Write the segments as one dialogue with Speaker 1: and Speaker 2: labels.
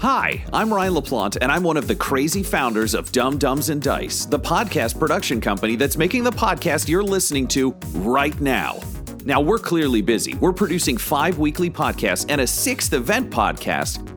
Speaker 1: Hi, I'm Ryan LaPlante, and I'm one of the crazy founders of Dumb Dumbs and Dice, the podcast production company that's making the podcast you're listening to right now. Now, we're clearly busy. We're producing five weekly podcasts and a sixth event podcast,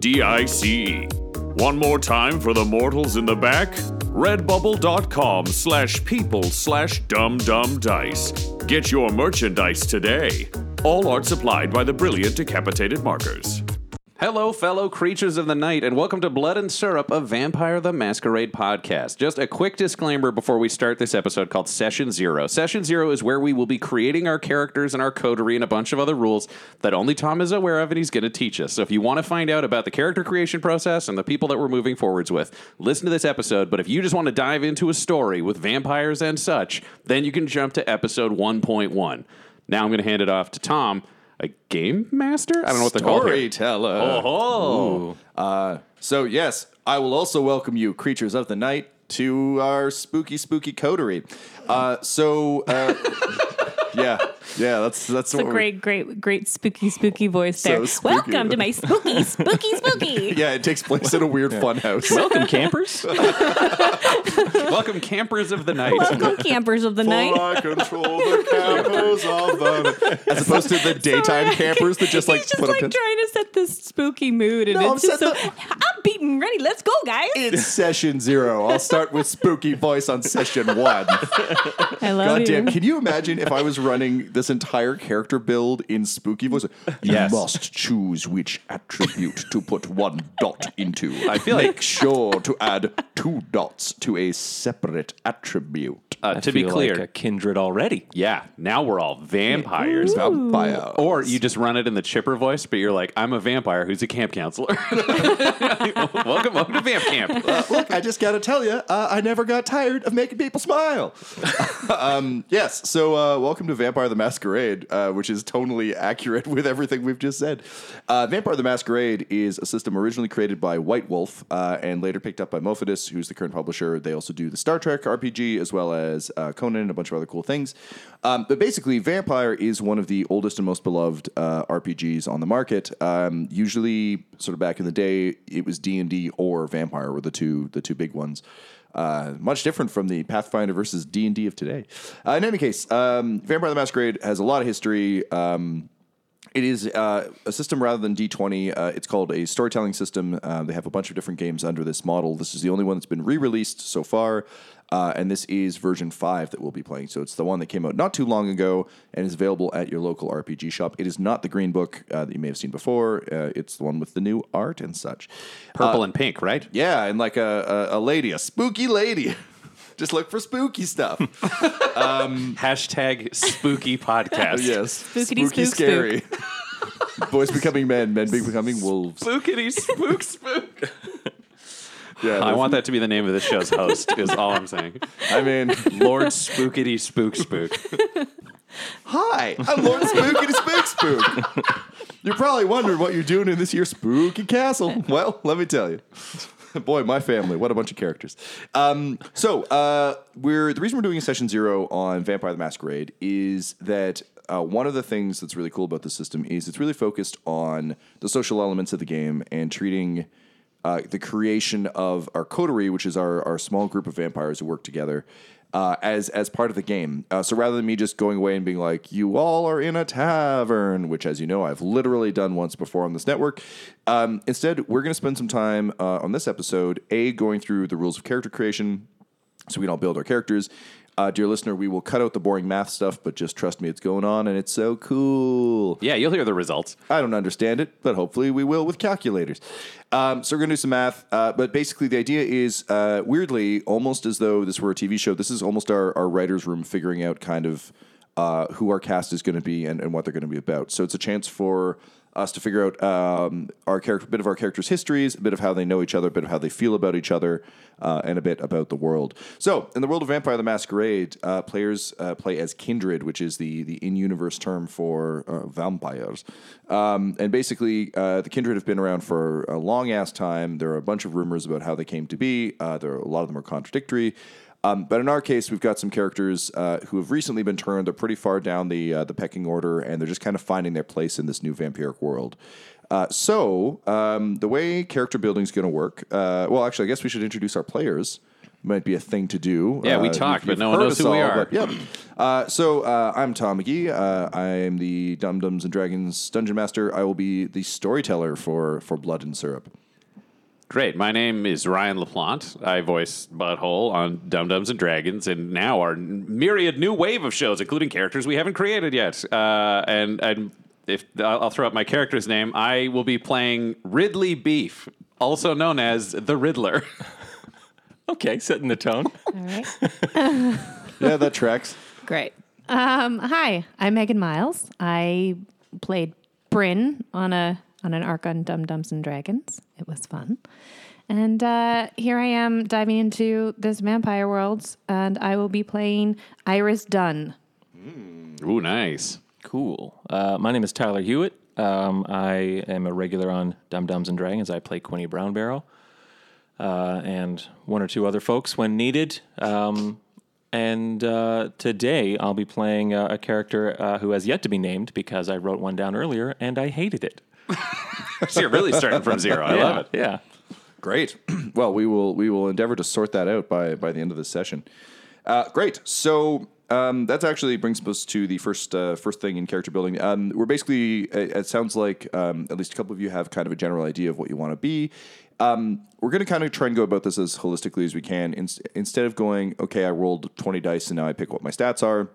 Speaker 2: D-I-C-E. One more time for the mortals in the back. Redbubble.com slash people slash dumbdumbdice. Get your merchandise today. All art supplied by the brilliant decapitated markers.
Speaker 1: Hello, fellow creatures of the night, and welcome to Blood and Syrup, a Vampire the Masquerade podcast. Just a quick disclaimer before we start this episode called Session Zero. Session Zero is where we will be creating our characters and our coterie and a bunch of other rules that only Tom is aware of and he's going to teach us. So if you want to find out about the character creation process and the people that we're moving forwards with, listen to this episode. But if you just want to dive into a story with vampires and such, then you can jump to episode 1.1. Now I'm going to hand it off to Tom a game master? I don't know what they're called. here.
Speaker 3: Storyteller.
Speaker 1: Oh,
Speaker 3: Uh, so yes, I will also welcome you, creatures of the night, to our spooky, spooky coterie. Uh, so uh, yeah, yeah, that's that's
Speaker 4: It's a
Speaker 3: what we're-
Speaker 4: great, great, great spooky, spooky voice
Speaker 3: So
Speaker 4: there.
Speaker 3: spooky.
Speaker 4: Welcome to my spooky, spooky, spooky.
Speaker 3: Yeah, it takes place in a weird fun house.
Speaker 1: welcome campers. welcome campers of the night.
Speaker 4: Welcome, campers of the night.
Speaker 3: I control the campers of the as opposed to the daytime campers that just like
Speaker 4: He's just
Speaker 3: put
Speaker 4: like
Speaker 3: up.
Speaker 4: trying to set this spooky mood, and
Speaker 3: No,
Speaker 4: it's just
Speaker 3: I'm
Speaker 4: so.
Speaker 3: set
Speaker 4: I'm beaten ready. Let's go, guys.
Speaker 3: it's session zero. I'll start with spooky voice on session one.
Speaker 4: I love
Speaker 3: God
Speaker 4: you.
Speaker 3: damn! Can you imagine if I was running this entire character build in spooky voice? You
Speaker 1: Yes.
Speaker 3: must choose which attribute to put one dot into.
Speaker 1: I feel
Speaker 3: Make
Speaker 1: like-
Speaker 3: sure to add two dots to a separate attribute.
Speaker 1: Uh,
Speaker 5: I
Speaker 1: to be clear,
Speaker 5: like a kindred already.
Speaker 1: yeah, now we're all vampires.
Speaker 3: Vampire.
Speaker 1: Or you just run it in the chipper voice, but you're like, I'm a vampire who's a camp counselor. welcome, welcome to Vamp Camp.
Speaker 3: Look, I just got to tell you, uh, I never got tired of making people smile. um, yes, so uh, welcome to Vampire the Masquerade, uh, which is totally accurate with everything we've just said. Uh, Vampire the Masquerade is a system originally created by White Wolf uh, and later picked up by Modiphius, who's the current publisher. They also do the Star Trek RPG as well as uh, Conan and a bunch of other cool things. Um, but basically, Vampire is one of the oldest and most beloved uh, RPGs on the market. Um, usually, sort of back in the day, it was D and D or Vampire were the two the two big ones. Uh, much different from the Pathfinder versus D and D of today. Uh, in any case, um, Vampire the Masquerade has a lot of history. Um, it is uh, a system rather than D20. Uh, it's called a storytelling system. Uh, they have a bunch of different games under this model. This is the only one that's been re released so far. Uh, and this is version 5 that we'll be playing. So it's the one that came out not too long ago and is available at your local RPG shop. It is not the green book uh, that you may have seen before, uh, it's the one with the new art and such.
Speaker 1: Purple and pink, right?
Speaker 3: Yeah, and like a, a, a lady, a spooky lady. Just look for spooky stuff.
Speaker 1: Hashtag spooky podcast.
Speaker 3: yes.
Speaker 4: Spookity
Speaker 3: spooky,
Speaker 4: spook,
Speaker 3: scary. Boys becoming men, men becoming wolves.
Speaker 1: Spookity spook spook.
Speaker 3: Yeah,
Speaker 1: I want that to be the name of the show's host, is all I'm saying.
Speaker 3: I mean,
Speaker 1: Lord Spookity Spook Spook.
Speaker 3: hi, I'm Lord Spookity Spook spook. You're probably wondering what you're doing in this year's spooky castle. Well, let me tell you. Boy, my family, what a bunch of characters. Um, so, uh, we're the reason we're doing a session zero on Vampire the Masquerade is that uh, one of the things that's really cool about the system is it's really focused on the social elements of the game and treating uh, the creation of our coterie, which is our, our small group of vampires who work together, uh, as as part of the game. Uh, so rather than me just going away and being like, "You all are in a tavern," which, as you know, I've literally done once before on this network. Um, instead, we're going to spend some time uh, on this episode, a going through the rules of character creation, so we can all build our characters. Uh, dear listener, we will cut out the boring math stuff, but just trust me, it's going on and it's so cool.
Speaker 1: Yeah, you'll hear the results.
Speaker 3: I don't understand it, but hopefully we will with calculators. Um, so we're going to do some math, uh, but basically the idea is uh, weirdly, almost as though this were a TV show, this is almost our, our writer's room figuring out kind of uh, who our cast is going to be and, and what they're going to be about. So it's a chance for us to figure out um, our character, a bit of our characters' histories, a bit of how they know each other, a bit of how they feel about each other, uh, and a bit about the world. So, in the world of Vampire the Masquerade, uh, players uh, play as kindred, which is the the in universe term for uh, vampires. Um, and basically, uh, the kindred have been around for a long ass time. There are a bunch of rumors about how they came to be. Uh, there are, a lot of them are contradictory. Um, but in our case, we've got some characters uh, who have recently been turned. They're pretty far down the uh, the pecking order, and they're just kind of finding their place in this new vampiric world. Uh, so um, the way character building is going to work. Uh, well, actually, I guess we should introduce our players. Might be a thing to do.
Speaker 1: Yeah, we
Speaker 3: Uh,
Speaker 1: talked, but no one knows who we are.
Speaker 3: but Yep. Uh, so uh, I'm Tom McGee. Uh, I am the Dumb Dumbs and Dragons Dungeon Master. I will be the storyteller for for Blood and Syrup.
Speaker 1: Great. My name is Ryan LaPlante. I voice Butthole on Dumb Dumbs and Dragons, and now our myriad new wave of shows, including characters we haven't created yet. Uh, and and if I'll I'll throw out my character's name, I will be playing Ridley Beef, also known as the Riddler.
Speaker 5: Okay, setting the tone.
Speaker 4: All right.
Speaker 3: Yeah, that tracks.
Speaker 4: Great. Um, hi, I'm Megan Miles. I played Bryn on a on an arc on Dumb Dumbs and Dragons. It was fun. And uh, here I am diving into this vampire world, and I will be playing Iris Dunn.
Speaker 1: Ooh, nice.
Speaker 5: Cool. Uh, my name is Tyler Hewitt. Um, I am a regular on Dumb Dumbs and Dragons. I play Quinny Brown Barrel uh, and one or two other folks when needed. Um, and uh, today I'll be playing uh, a character uh, who has yet to be named because I wrote one down earlier and I hated it.
Speaker 1: So you're really starting from zero. I
Speaker 5: yeah,
Speaker 1: love it.
Speaker 5: Yeah.
Speaker 3: Great. well, we will we will endeavor to sort that out by by the end of this session. Uh, great. So um, that actually brings us to the first uh, first thing in character building. Um, we're basically. It, it sounds like um, at least a couple of you have kind of a general idea of what you want to be. Um, we're going to kind of try and go about this as holistically as we can. In, instead of going, okay, I rolled twenty dice and now I pick what my stats are.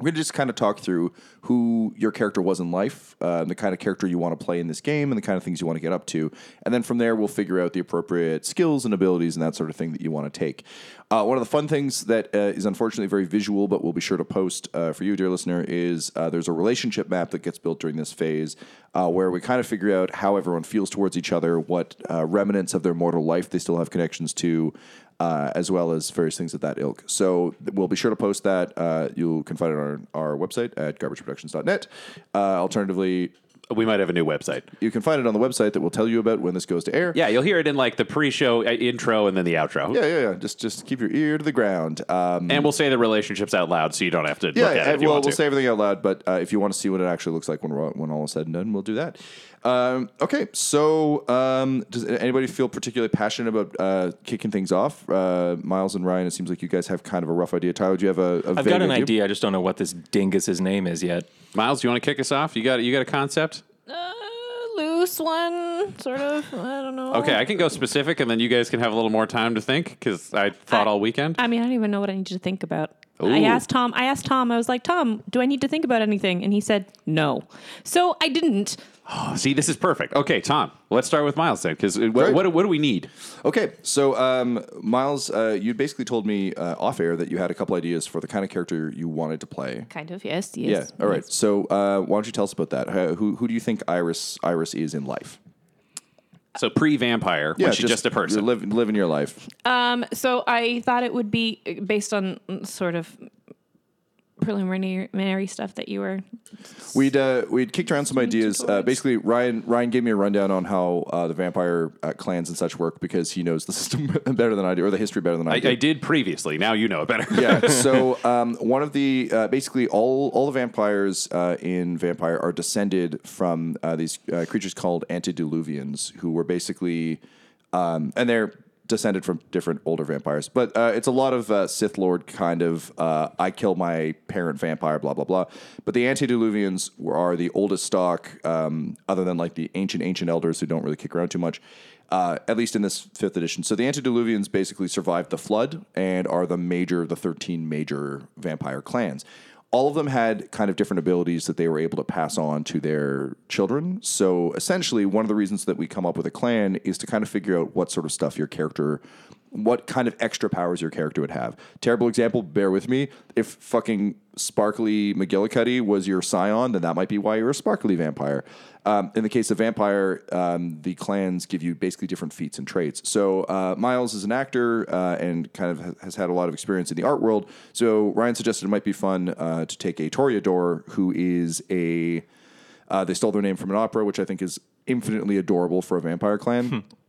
Speaker 3: We're going to just kind of talk through who your character was in life, uh, the kind of character you want to play in this game, and the kind of things you want to get up to. And then from there, we'll figure out the appropriate skills and abilities and that sort of thing that you want to take. Uh, one of the fun things that uh, is unfortunately very visual, but we'll be sure to post uh, for you, dear listener, is uh, there's a relationship map that gets built during this phase uh, where we kind of figure out how everyone feels towards each other, what remnants of their mortal life they still have connections to uh, as well as various things of that ilk. So we'll be sure to post that. Uh, you can find it on our, our website at garbageproductions.net. Uh, alternatively,
Speaker 1: We might have a new website.
Speaker 3: you can find it on the website that will tell you about when this goes to air.
Speaker 1: Yeah, you'll hear it in like the pre-show uh, intro and then the outro.
Speaker 3: Yeah, yeah, yeah. Just, just keep your ear to the ground. Um,
Speaker 1: And we'll say the relationships out loud, so you don't have to
Speaker 3: yeah,
Speaker 1: look at it. If you
Speaker 3: we'll,
Speaker 1: want
Speaker 3: we'll
Speaker 1: to.
Speaker 3: say everything out loud, but uh, if you want to see what it actually looks like when we're, when all is said and done, we'll do that. Um, okay, so um, does anybody feel particularly passionate about uh, kicking things off? Uh, Miles and Ryan, it seems like you guys have kind of a rough idea. Tyler, do you have a, a
Speaker 5: I've
Speaker 3: vague
Speaker 5: got an idea. I just don't know what this dingus's name is yet.
Speaker 1: Miles, do you want to kick us off? You got you got a concept?
Speaker 4: Uh, loose one, sort of. I don't know.
Speaker 1: Okay, I can go specific, and then you guys can have a little more time to think because I thought
Speaker 4: I-
Speaker 1: all weekend.
Speaker 4: I mean, I don't even know what I need to think about. I asked Tom. I asked Tom. I was like, Tom, do I need to think about anything? And he said no. So I didn't.
Speaker 1: Oh, see, this is perfect. Okay, Tom, let's start with Miles then, because what,
Speaker 3: Great.
Speaker 1: what, what do we need?
Speaker 3: Okay, so um, Miles, uh, you basically told me uh, off air that you had a couple ideas for the kind of character you wanted to play.
Speaker 4: Kind of. Yes. Yes.
Speaker 3: Yeah. All right.
Speaker 4: yes.
Speaker 3: So uh, why don't you tell us about that? Uh, who who do you think Iris Iris is in life?
Speaker 1: So pre-vampire, when she's just, a person.
Speaker 3: You're liv- living your life.
Speaker 4: Um. So I thought it would be uh, based on sort of preliminary stuff that you were.
Speaker 3: We'd uh, we'd kicked around some ideas. Uh, basically, Ryan Ryan gave me a rundown on how uh, the vampire uh, clans and such work because he knows the system better than I do, or the history better than I,
Speaker 1: I,
Speaker 3: do.
Speaker 1: I did previously. Now you know it better.
Speaker 3: yeah. So um, one of the uh, basically all all the vampires uh, in Vampire are descended from uh, these uh, creatures called antediluvians, who were basically um, and they're descended from different older vampires. But uh, it's a lot of uh, Sith Lord kind of uh, I kill my parent vampire, blah blah blah. But the antediluvians were, are the oldest stock, um, other than like the ancient ancient elders who don't really kick around too much uh, at least in this fifth edition. So the antediluvians basically survived the flood and are the major, the 13 major vampire clans. All of them had kind of different abilities that they were able to pass on to their children. So essentially, one of the reasons that we come up with a clan is to kind of figure out what sort of stuff your character, what kind of extra powers your character would have. Terrible example, bear with me. If fucking Sparkly McGillicuddy was your scion, then that might be why you're a sparkly vampire. Um, in the case of vampire, um, the clans give you basically different feats and traits. So uh, Miles is an actor uh, and kind of ha- has had a lot of experience in the art world. So Ryan suggested it might be fun uh, to take a Toreador, who is a uh, they stole their name from an opera, which I think is infinitely adorable for a vampire clan.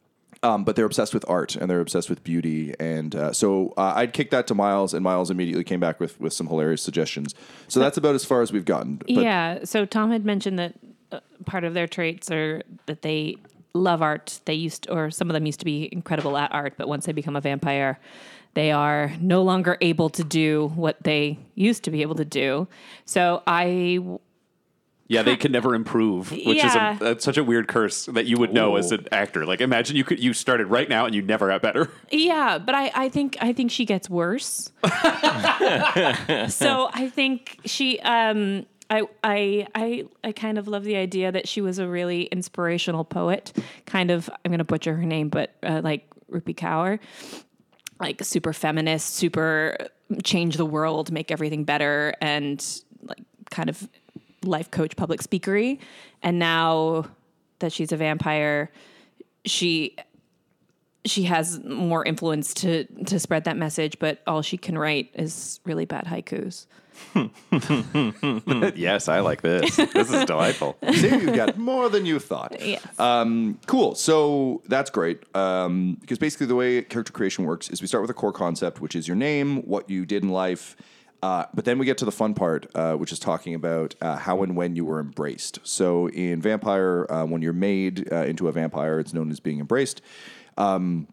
Speaker 3: Um, but they're obsessed with art and they're obsessed with beauty, and uh, so uh, I'd kick that to Miles, and Miles immediately came back with with some hilarious suggestions. So that's about as far as we've gotten. But
Speaker 4: yeah. So Tom had mentioned that uh, part of their traits are that they love art. They used, or some of them used to be incredible at art, but once they become a vampire, they are no longer able to do what they used to be able to do. So I
Speaker 1: Yeah, they can never improve, which
Speaker 4: Yeah.
Speaker 1: is a, that's such a weird curse that you would know as an actor. Like, imagine you could you started right now and you never got better.
Speaker 4: Yeah, but I, I think I think she gets worse. so I think she um I I I I kind of love the idea that she was a really inspirational poet. Kind of I'm gonna butcher her name, but uh, like Rupi Kaur. Like super feminist, super change the world, make everything better, and like kind of life coach, public speakery. And now that she's a vampire, she she has more influence to to spread that message, but all she can write is really bad haikus.
Speaker 1: yes, I like this. This is delightful.
Speaker 3: See, you got more than you thought.
Speaker 4: Yes.
Speaker 3: Um, cool. So that's great. Um, because basically, the way character creation works is we start with a core concept, which is your name, what you did in life. Uh, but then we get to the fun part, uh, which is talking about uh, how and when you were embraced. So in Vampire, uh, when you're made uh, into a vampire, it's known as being embraced. Um,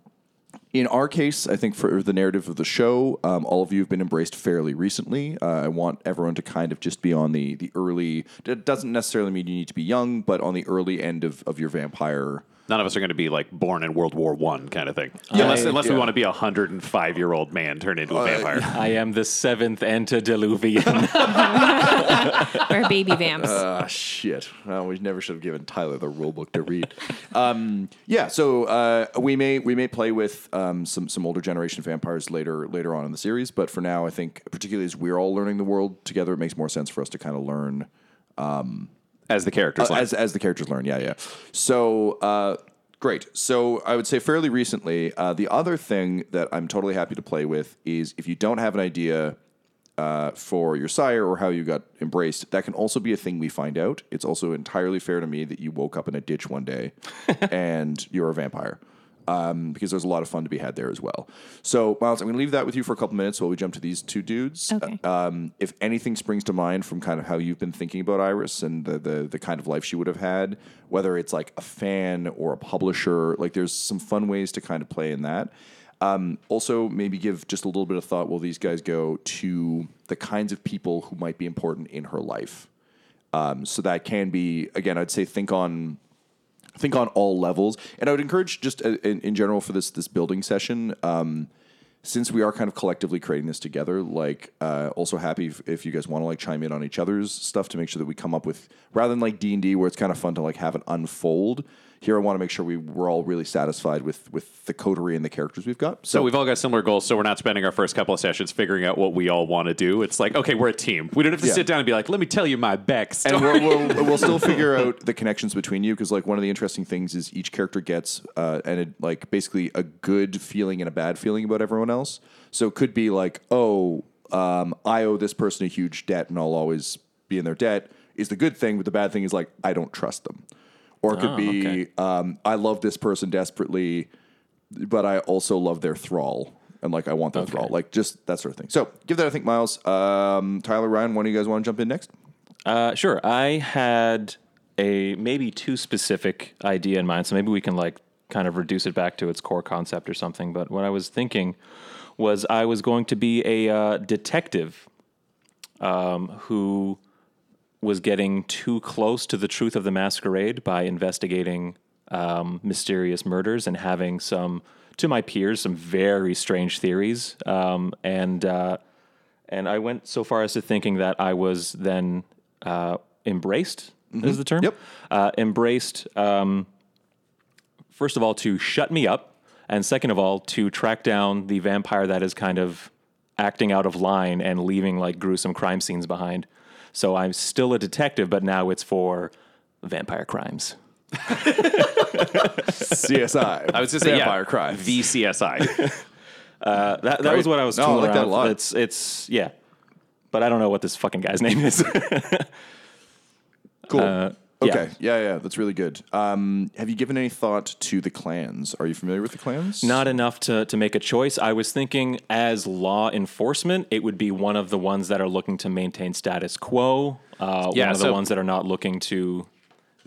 Speaker 3: in our case, I think for the narrative of the show, um, all of you have been embraced fairly recently. Uh, I want everyone to kind of just be on the the early. It doesn't necessarily mean you need to be young, but on the early end of, of your vampire.
Speaker 1: None of us are going to be like born in World War One kind of thing, unless unless we want to be a hundred and five year old man turned into a vampire.
Speaker 5: I am the seventh antediluvian.
Speaker 4: Or baby vamps.
Speaker 3: Ah, shit. Well, we never should have given Tyler the rule book to read. um, yeah, so uh, we may we may play with um, some some older generation vampires later later on in the series, but for now, I think particularly as we're all learning the world together, it makes more sense for us to kind of learn
Speaker 1: As the characters,
Speaker 3: Uh,
Speaker 1: learn.
Speaker 3: as as the characters learn. Yeah, yeah. So uh, great. So I would say fairly recently. Uh, the other thing that I'm totally happy to play with is if you don't have an idea. Uh, for your sire or how you got embraced, that can also be a thing we find out. It's also entirely fair to me that you woke up in a ditch one day and you're a vampire. Um, because there's a lot of fun to be had there as well. So, Miles, I'm going to leave that with you for a couple minutes while we jump to these two dudes.
Speaker 4: Okay.
Speaker 3: Um, if anything springs to mind from kind of how you've been thinking about Iris and the, the the kind of life she would have had, whether it's like a fan or a publisher, like there's some fun ways to kind of play in that. Um, also, maybe give just a little bit of thought while these guys go to the kinds of people who might be important in her life. Um, so that can be again, I'd say think on think on all levels, and I would encourage just uh, in, in general for this this building session. Um, since we are kind of collectively creating this together, like uh, also happy if, if you guys want to like chime in on each other's stuff to make sure that we come up with rather than like D and D where it's kind of fun to like have it unfold. Here, I want to make sure we we're all really satisfied with with the coterie and the characters we've got.
Speaker 1: So we've all got similar goals, so we're not spending our first couple of sessions figuring out what we all want to do. It's like, okay, we're a team. We don't have to
Speaker 3: Yeah.
Speaker 1: sit down and be like, let me tell you my backstory.
Speaker 3: and we'll, we'll, we'll still figure out the connections between you because like one of the interesting things is each character gets uh, and it, like basically a good feeling and a bad feeling about everyone else. So it could be like, oh, um, I owe this person a huge debt and I'll always be in their debt is the good thing, but the bad thing is like I don't trust them. Or it could
Speaker 5: Oh,
Speaker 3: be
Speaker 5: okay.
Speaker 3: um, I love this person desperately, but I also love their thrall. And like I want their thrall, like just that sort of thing. So give that I think, Miles. Um, Tyler, Ryan, one of you guys want to jump in next?
Speaker 5: Uh, sure. I had a maybe too specific idea in mind, so maybe we can like kind of reduce it back to its core concept or something. But what I was thinking was I was going to be a uh, detective um, who was getting too close to the truth of the masquerade by investigating um, mysterious murders and having some, to my peers, some very strange theories. Um, and uh, and I went so far as to thinking that I was then uh, embraced. Is the term?
Speaker 3: Yep.
Speaker 5: Uh, embraced. Um, first of all, to shut me up, and second of all, to track down the vampire that is kind of acting out of line and leaving like gruesome crime scenes behind. So I'm still a detective, but now it's for vampire crimes.
Speaker 3: CSI.
Speaker 1: I was just saying,
Speaker 3: Vampire
Speaker 1: yeah,
Speaker 3: Crime.
Speaker 1: VCSI.
Speaker 5: Uh, that, that
Speaker 3: Great.
Speaker 5: was what I was
Speaker 3: No, I like that a lot.
Speaker 5: It's it's yeah, but I don't know what this fucking guy's name is.
Speaker 3: Cool.
Speaker 5: yeah.
Speaker 3: Okay. Yeah. yeah, That's really good. Um, have you given any thought to the clans? Are you familiar with the clans?
Speaker 5: Not enough to, to make a choice. I was thinking, as law enforcement, it would be one of the ones that are looking to maintain status quo. Uh,
Speaker 1: Yeah,
Speaker 5: one of the ones that are not looking to.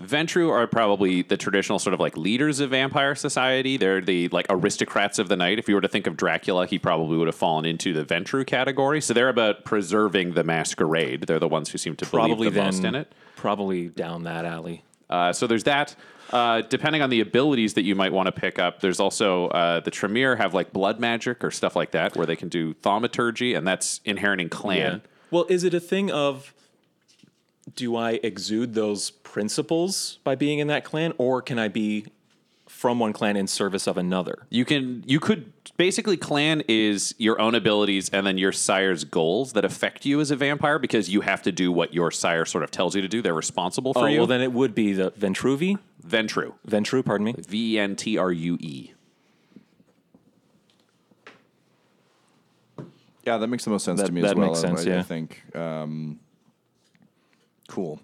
Speaker 1: Ventrue are probably the traditional sort of like leaders of vampire society. They're the like aristocrats of the night. If you were to think of Dracula, he probably would have fallen into the Ventrue category. So they're about preserving the masquerade. They're the ones who seem to
Speaker 5: Probably
Speaker 1: believe the
Speaker 5: then,
Speaker 1: most in it.
Speaker 5: probably down that alley.
Speaker 1: Uh, so there's that. Uh, depending on the abilities that you might want to pick up, there's also uh, the Tremere have like blood magic or stuff like that, where they can do thaumaturgy, and that's inherent in clan.
Speaker 5: Well, is it a thing of do I exude those principles by being in that clan, or can I be from one clan in service of another?
Speaker 1: You can you could basically clan is your own abilities and then your sire's goals that affect you as a vampire because you have to do what your sire sort of tells you to do. They're responsible for
Speaker 5: Oh,
Speaker 1: you.
Speaker 5: well, then it would be the Ventruvi.
Speaker 1: Ventrue.
Speaker 5: Ventrue, pardon me.
Speaker 1: V E N T R U E.
Speaker 3: Yeah, that makes the most sense
Speaker 5: That-
Speaker 3: to me as
Speaker 5: that
Speaker 3: well.
Speaker 5: makes sense,
Speaker 3: I, I think. Um, cool.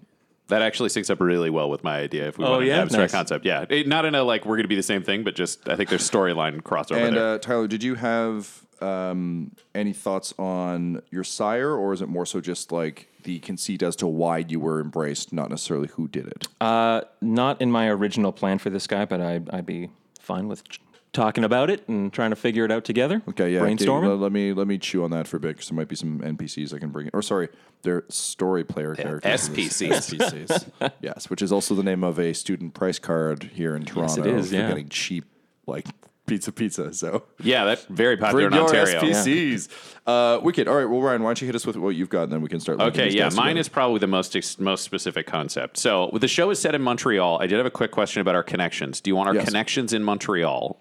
Speaker 1: That actually syncs up really well with my idea. If we
Speaker 5: Oh,
Speaker 1: want an
Speaker 5: yeah?
Speaker 1: abstract
Speaker 5: Nice.
Speaker 1: concept, yeah, It- not in a like we're going to be the same thing, but just I think there's storyline crossover
Speaker 3: And
Speaker 1: there.
Speaker 3: uh, Tyler, did you have um, any thoughts on your sire, or is it more so just like the conceit as to why you were embraced, not necessarily who did it?
Speaker 5: Uh, not in my original plan for this guy, but I, I'd be fine with ch- talking about it and trying to figure it out together.
Speaker 3: Okay, yeah.
Speaker 5: brainstorming.
Speaker 3: okay, let, let me let me chew on that for a bit because there might be some NPCs I can bring. in. Or sorry, they're story player characters.
Speaker 1: SPCs.
Speaker 3: SPCs. yes, which is also the name of a student price card here in Toronto.
Speaker 5: is,
Speaker 3: for
Speaker 5: yeah.
Speaker 3: getting cheap like pizza pizza. So
Speaker 1: yeah, that's very popular
Speaker 3: bring
Speaker 1: in
Speaker 3: your
Speaker 1: Ontario.
Speaker 3: SPCs. Uh, wicked. All right. Well, Ryan, why don't you hit us with what you've got, and then we can start. linking
Speaker 1: Okay, yeah, mine
Speaker 3: together.
Speaker 1: is probably the most ex- most specific concept. So, the show is set in Montreal. I did have a quick question about our connections. Do you want our
Speaker 3: Yes.
Speaker 1: connections in Montreal?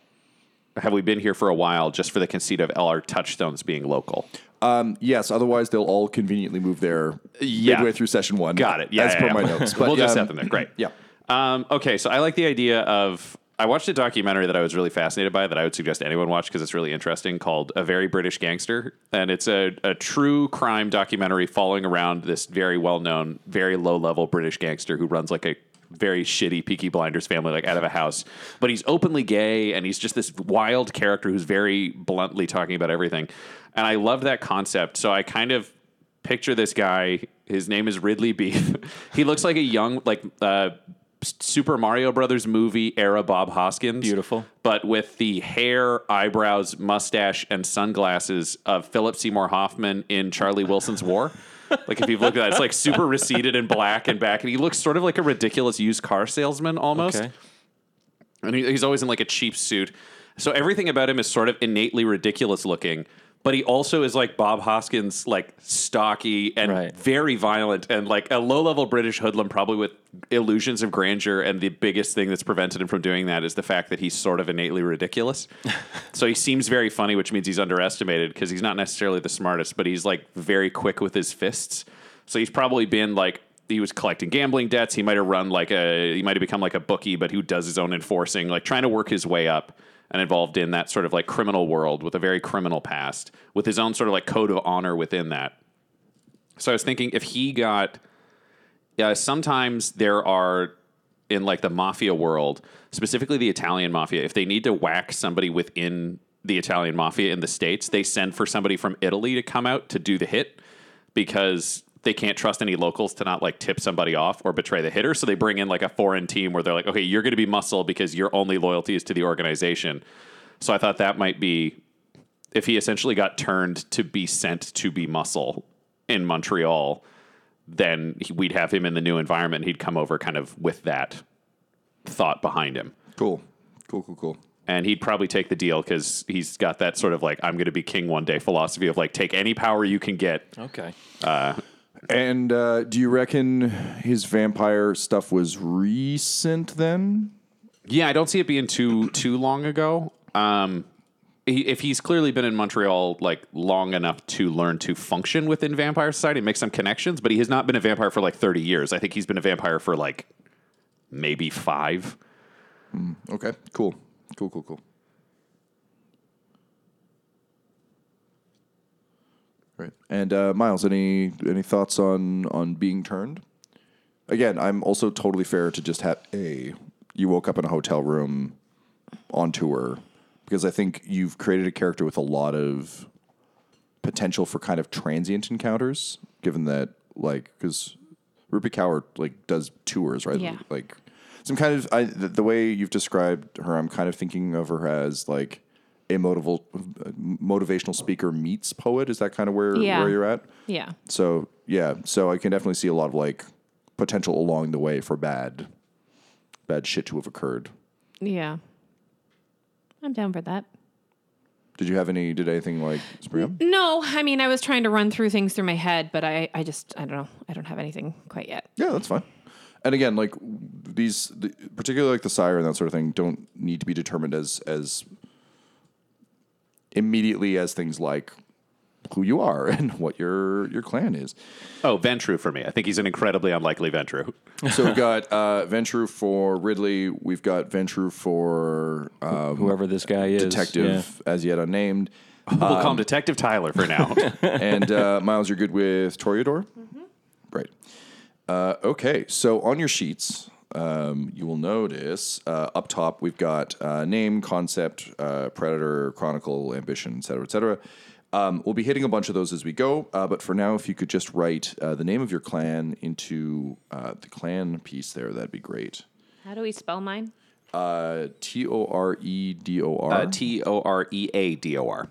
Speaker 1: Have we been here for a while just for the conceit of LR touchstones being local?
Speaker 3: Yes, otherwise they'll all conveniently move there
Speaker 1: Yeah.
Speaker 3: midway through session one.
Speaker 1: Got it. Yeah,
Speaker 3: as
Speaker 1: yeah,
Speaker 3: per
Speaker 1: yeah.
Speaker 3: my notes.
Speaker 1: we'll just
Speaker 3: um,
Speaker 1: set them there. Great.
Speaker 3: Yeah.
Speaker 1: Um, okay, so I like the idea of. I watched a documentary that I was really fascinated by that I would suggest anyone watch because it's really interesting called A Very British Gangster. And it's a, a true crime documentary following around this very well known, very low level British gangster who runs like a very shitty Peaky Blinders family, like out of a house. But he's openly gay and he's just this wild character who's very bluntly talking about everything. And I love that concept. So I kind of picture this guy. His name is Ridley Beef. he looks like a young, like uh, Super Mario Brothers movie era Bob Hoskins.
Speaker 5: Beautiful.
Speaker 1: but with the hair, eyebrows, mustache, and sunglasses of Philip Seymour Hoffman in Charlie Wilson's War. Like if you've looked at that, it's like super receded and black and back, and he looks sort of like a ridiculous used car salesman almost
Speaker 5: okay.
Speaker 1: and he, he's always in like a cheap suit. So everything about him is sort of innately ridiculous looking, but he also is like Bob Hoskins, like stocky and
Speaker 5: Right.
Speaker 1: very violent and like a low level British hoodlum, probably with illusions of grandeur. And the biggest thing that's prevented him from doing that is the fact that he's sort of innately ridiculous. so he seems very funny, which means he's underestimated because he's not necessarily the smartest, but he's like very quick with his fists. So he's probably been like he was collecting gambling debts. He might have run like a he might have become like a bookie, but who does his own enforcing, like trying to work his way up. And involved in that sort of like criminal world with a very criminal past, with his own sort of like code of honor within that. So I was thinking if he got, yeah, sometimes there are in like the mafia world, specifically the Italian mafia, if they need to whack somebody within the Italian mafia in the States, they send for somebody from Italy to come out to do the hit because they can't trust any locals to not like tip somebody off or betray the hitter. So they bring in like a foreign team where they're like, okay, you're going to be muscle because your only loyalty is to the organization. So I thought that might be if he essentially got turned to be sent to be muscle in Montreal, then he- we'd have him in the new environment. He'd come over kind of with that thought behind him.
Speaker 3: Cool. Cool, cool, cool.
Speaker 1: And he'd probably take the deal because he's got that sort of like, I'm going to be king one day philosophy of like, take any power you can get.
Speaker 5: Okay.
Speaker 3: Uh, And uh, do you reckon his vampire stuff was recent then?
Speaker 1: Yeah, I don't see it being too too long ago. Um, he, if he's clearly been in Montreal like long enough to learn to function within vampire society, make some connections, but he has not been a vampire for like thirty years. I think he's been a vampire for like maybe five.
Speaker 3: Okay, cool. Cool, cool, cool. Right. And uh, Miles, any any thoughts on on being turned? Again, I'm also totally fair to just have a you woke up in a hotel room on tour because I think you've created a character with a lot of potential for kind of transient encounters, given that like because Rupi Kaur like does tours, right?
Speaker 6: Yeah.
Speaker 3: Like some kind of I, the, the way you've described her, I'm kind of thinking of her as like a motival, motivational speaker meets poet. Is that kind of where
Speaker 6: Yeah.
Speaker 3: where you're at?
Speaker 6: Yeah.
Speaker 3: So yeah, so I can definitely see a lot of like potential along the way for bad, bad shit to have occurred.
Speaker 6: Yeah. I'm down for that.
Speaker 3: Did you have any? Did anything like spring up?
Speaker 6: No, I mean, I was trying to run through things through my head, but I, I just, I don't know. I don't have anything quite yet.
Speaker 3: Yeah, that's fine. And again, like these, the, particularly like the sire and that sort of thing, don't need to be determined as as immediately as things like who you are and what your your clan is.
Speaker 1: Oh, Ventrue for me. I think he's an incredibly unlikely Ventrue.
Speaker 3: So we've got uh, Ventrue for Ridley. We've got Ventrue for um,
Speaker 5: Whoever this guy is.
Speaker 3: detective as yet unnamed.
Speaker 1: we'll call him Detective Tyler for now.
Speaker 3: and uh, Miles, you're good with Toreador? Right. Uh, okay, so on your sheets, um, you will notice uh, up top we've got uh, name, concept, uh, predator, chronicle, ambition, et cetera, et cetera. Um, we'll be hitting a bunch of those as we go, uh, but for now, if you could just write uh, the name of your clan into uh, the clan piece there, that'd be great.
Speaker 6: How do we spell mine?
Speaker 3: Uh, T O R E D O R.
Speaker 1: T O R E A D O R.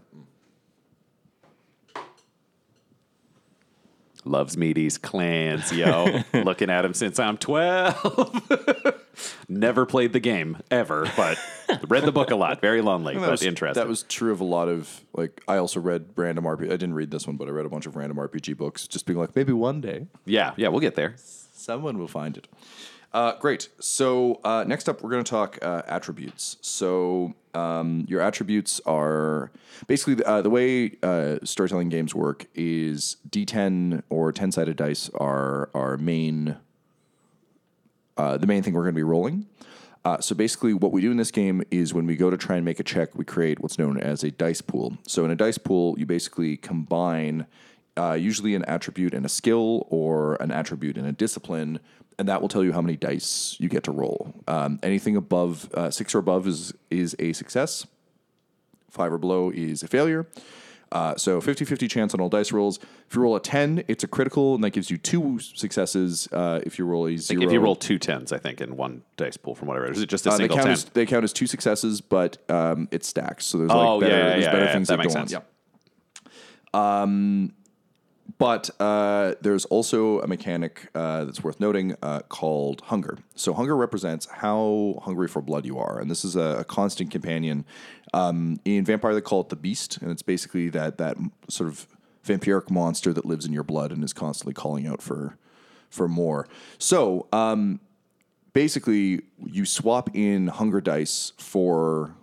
Speaker 1: Loves meaties, clans, yo. Looking at him since I'm 12. Never played the game, ever, but read the book a lot. Very lonely,
Speaker 3: That
Speaker 1: but
Speaker 3: was,
Speaker 1: interesting.
Speaker 3: That was true of a lot of like. I also read random RPG. I didn't read this one, but I read a bunch of random RPG books, just being like, maybe one day
Speaker 1: yeah, yeah, we'll get there.
Speaker 3: someone will find it. Uh, great. So uh, next up, we're going to talk uh, attributes. So um, your attributes are basically uh, the way uh, storytelling games work is D10 or 10 sided dice are our main uh, the main thing we're going to be rolling. So basically, what we do in this game is when we go to try and make a check, we create what's known as a dice pool. So in a dice pool, you basically combine uh, usually an attribute and a skill, or an attribute and a discipline, and that will tell you how many dice you get to roll. Um, anything above uh, six or above is is a success. Five or below is a failure. Uh, so 50-50 chance on all dice rolls. If you roll a 10, it's a critical, and that gives you two successes. Uh, if you roll a zero,
Speaker 1: If you roll two tens, I think, in one dice pool from whatever, is it just a
Speaker 3: uh, they
Speaker 1: single
Speaker 3: count
Speaker 1: ten?
Speaker 3: as they count as two successes, but um, it stacks. So there's
Speaker 1: Oh,
Speaker 3: like better,
Speaker 1: yeah, yeah,
Speaker 3: there's
Speaker 1: yeah,
Speaker 3: better
Speaker 1: yeah,
Speaker 3: things
Speaker 1: that
Speaker 3: that,
Speaker 1: makes
Speaker 3: go on.
Speaker 1: sense.
Speaker 3: Yeah. Um, but uh, there's also a mechanic uh, that's worth noting uh, called hunger. So hunger represents how hungry for blood you are, and this is a, a constant companion. Um, in Vampire, they call it the Beast, and it's basically that that sort of vampiric monster that lives in your blood and is constantly calling out for for more. So um, basically you swap in hunger dice for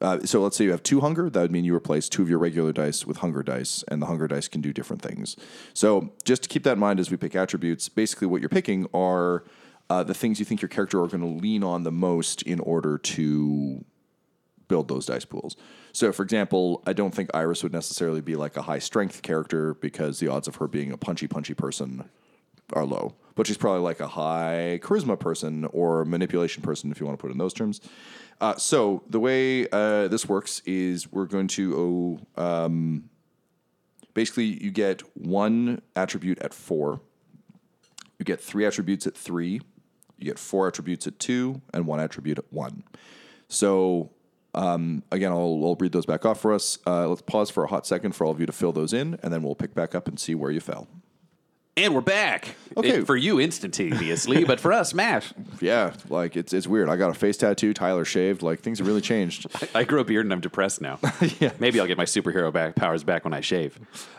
Speaker 3: uh, so let's say you have two hunger that would mean you replace two of your regular dice with hunger dice and the hunger dice can do different things so just to keep that in mind as we pick attributes basically what you're picking are uh, the things you think your character are going to lean on the most in order to build those dice pools. So, for example, I don't think Iris would necessarily be like a high strength character because the odds of her being a punchy, punchy person are low. But she's probably like a high charisma person or manipulation person, if you want to put it in those terms. Uh, so, the way uh, this works is we're going to um, basically you get one attribute at four, you get three attributes at three, you get four attributes at two, and one attribute at one. So um, again, I'll, I'll read those back off for us. Uh, let's pause for a hot second for all of you to fill those in, and then we'll pick back up and see where you fell.
Speaker 1: And we're back.
Speaker 3: Okay.
Speaker 1: It- for you, instantaneously, but for us, Matt.
Speaker 3: Yeah, like it's it's weird. I got a face tattoo. Tyler shaved. Like things have really changed.
Speaker 1: I grew a beard and I'm depressed now.
Speaker 3: Yeah.
Speaker 1: Maybe I'll get my superhero back powers back when I shave.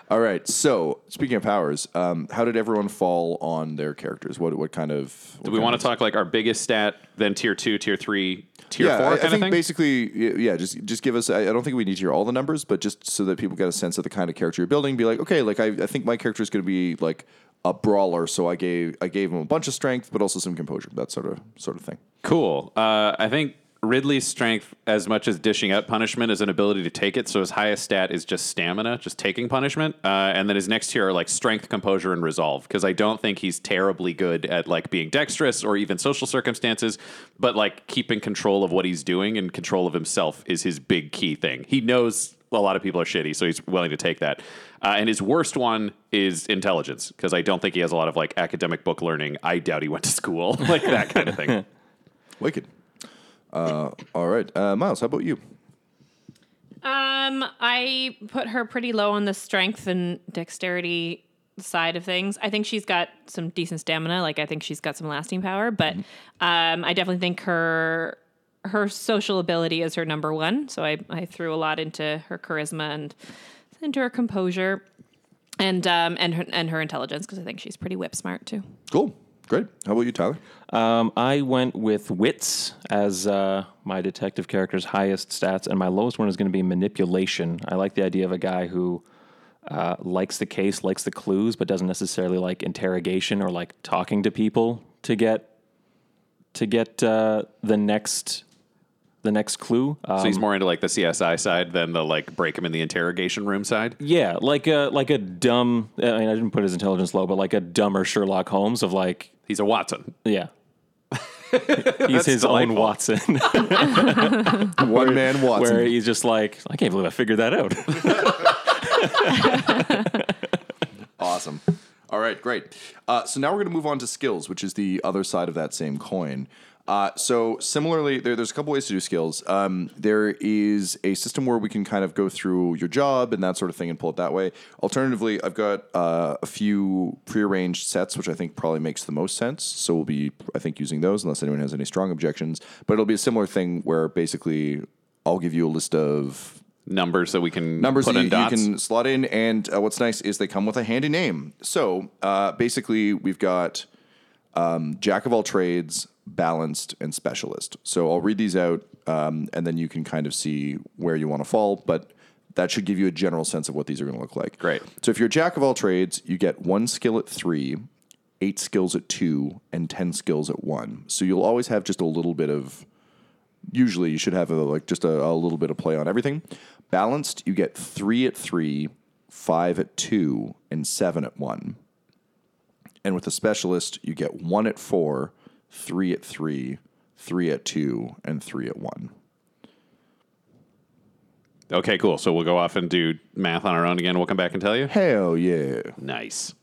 Speaker 3: All right. So speaking of powers, um, how did everyone fall on their characters? What what kind of?
Speaker 1: Do we want to talk like our biggest stat, then tier two, tier three, tier
Speaker 3: yeah,
Speaker 1: four
Speaker 3: I, I think basically, yeah, just just give us. I, I don't think we need to hear all the numbers, but just so that people get a sense of the kind of character you're building. Be like, okay, like I, I think my character is going to be like a brawler, so I gave I gave him a bunch of strength, but also some composure. That sort of sort of thing.
Speaker 1: Cool. Uh, I think Ridley's strength, as much as dishing out punishment, is an ability to take it. So his highest stat is just stamina, just taking punishment. Uh, and then his next tier are like strength, composure, and resolve. Because I don't think he's terribly good at like being dexterous or even social circumstances, but like keeping control of what he's doing and control of himself is his big key thing. He knows a lot of people are shitty, so he's willing to take that. Uh, and his worst one is intelligence, because I don't think he has a lot of like academic book learning. I doubt he went to school, like that kind of thing.
Speaker 3: Wicked. Uh, all right, uh, Miles. How about you?
Speaker 6: Um, I put her pretty low on the strength and dexterity side of things. I think she's got some decent stamina. Like I think she's got some lasting power, but um, I definitely think her her social ability is her number one. So I I threw a lot into her charisma and into her composure and um and her and her intelligence because I think she's pretty whip smart too.
Speaker 3: Cool. Great. How about you, Tyler?
Speaker 5: Um, I went with wits as uh, my detective character's highest stats, and my lowest one is going to be manipulation. I like the idea of a guy who uh, likes the case, likes the clues, but doesn't necessarily like interrogation or like talking to people to get to get uh, the next the next clue. Um,
Speaker 1: So he's more into like the CSI side than the like break him in the interrogation room side.
Speaker 5: yeah, like a like a dumb. I mean, I didn't put his intelligence low, but like a dumber Sherlock Holmes of like,
Speaker 1: He's a Watson.
Speaker 5: yeah. He's his own. Watson.
Speaker 3: One man Watson.
Speaker 5: where he's just like, I can't believe I figured that out.
Speaker 3: Awesome. All right, great. Uh, so now we're going to move on to skills, which is the other side of that same coin. Uh, so similarly, there, there's a couple ways to do skills. Um, there is a system where we can kind of go through your job and that sort of thing and pull it that way. Alternatively, I've got uh, a few prearranged sets, which I think probably makes the most sense. So we'll be, I think, using those unless anyone has any strong objections. But it'll be a similar thing where basically I'll give you a list of
Speaker 1: Numbers that we can
Speaker 3: numbers
Speaker 1: put
Speaker 3: that you, you can slot in. And uh, what's nice is they come with a handy name. So uh, basically, we've got um, jack of all trades, balanced, and specialist. So I'll read these out, um, and then you can kind of see where you want to fall. But that should give you a general sense of what these are going to look like.
Speaker 1: Great.
Speaker 3: So if you're a jack of all trades, you get one skill at three, eight skills at two, and ten skills at one. So you'll always have just a little bit of usually you should have a, like just a, a little bit of play on everything. Balanced, you get three at three, five at two, and seven at one. And with a specialist, you get one at four, three at three, three at two, and three at one.
Speaker 1: okay, cool. So we'll go off and do math on our own again. We'll come back and tell you.
Speaker 3: Hell yeah.
Speaker 1: Nice.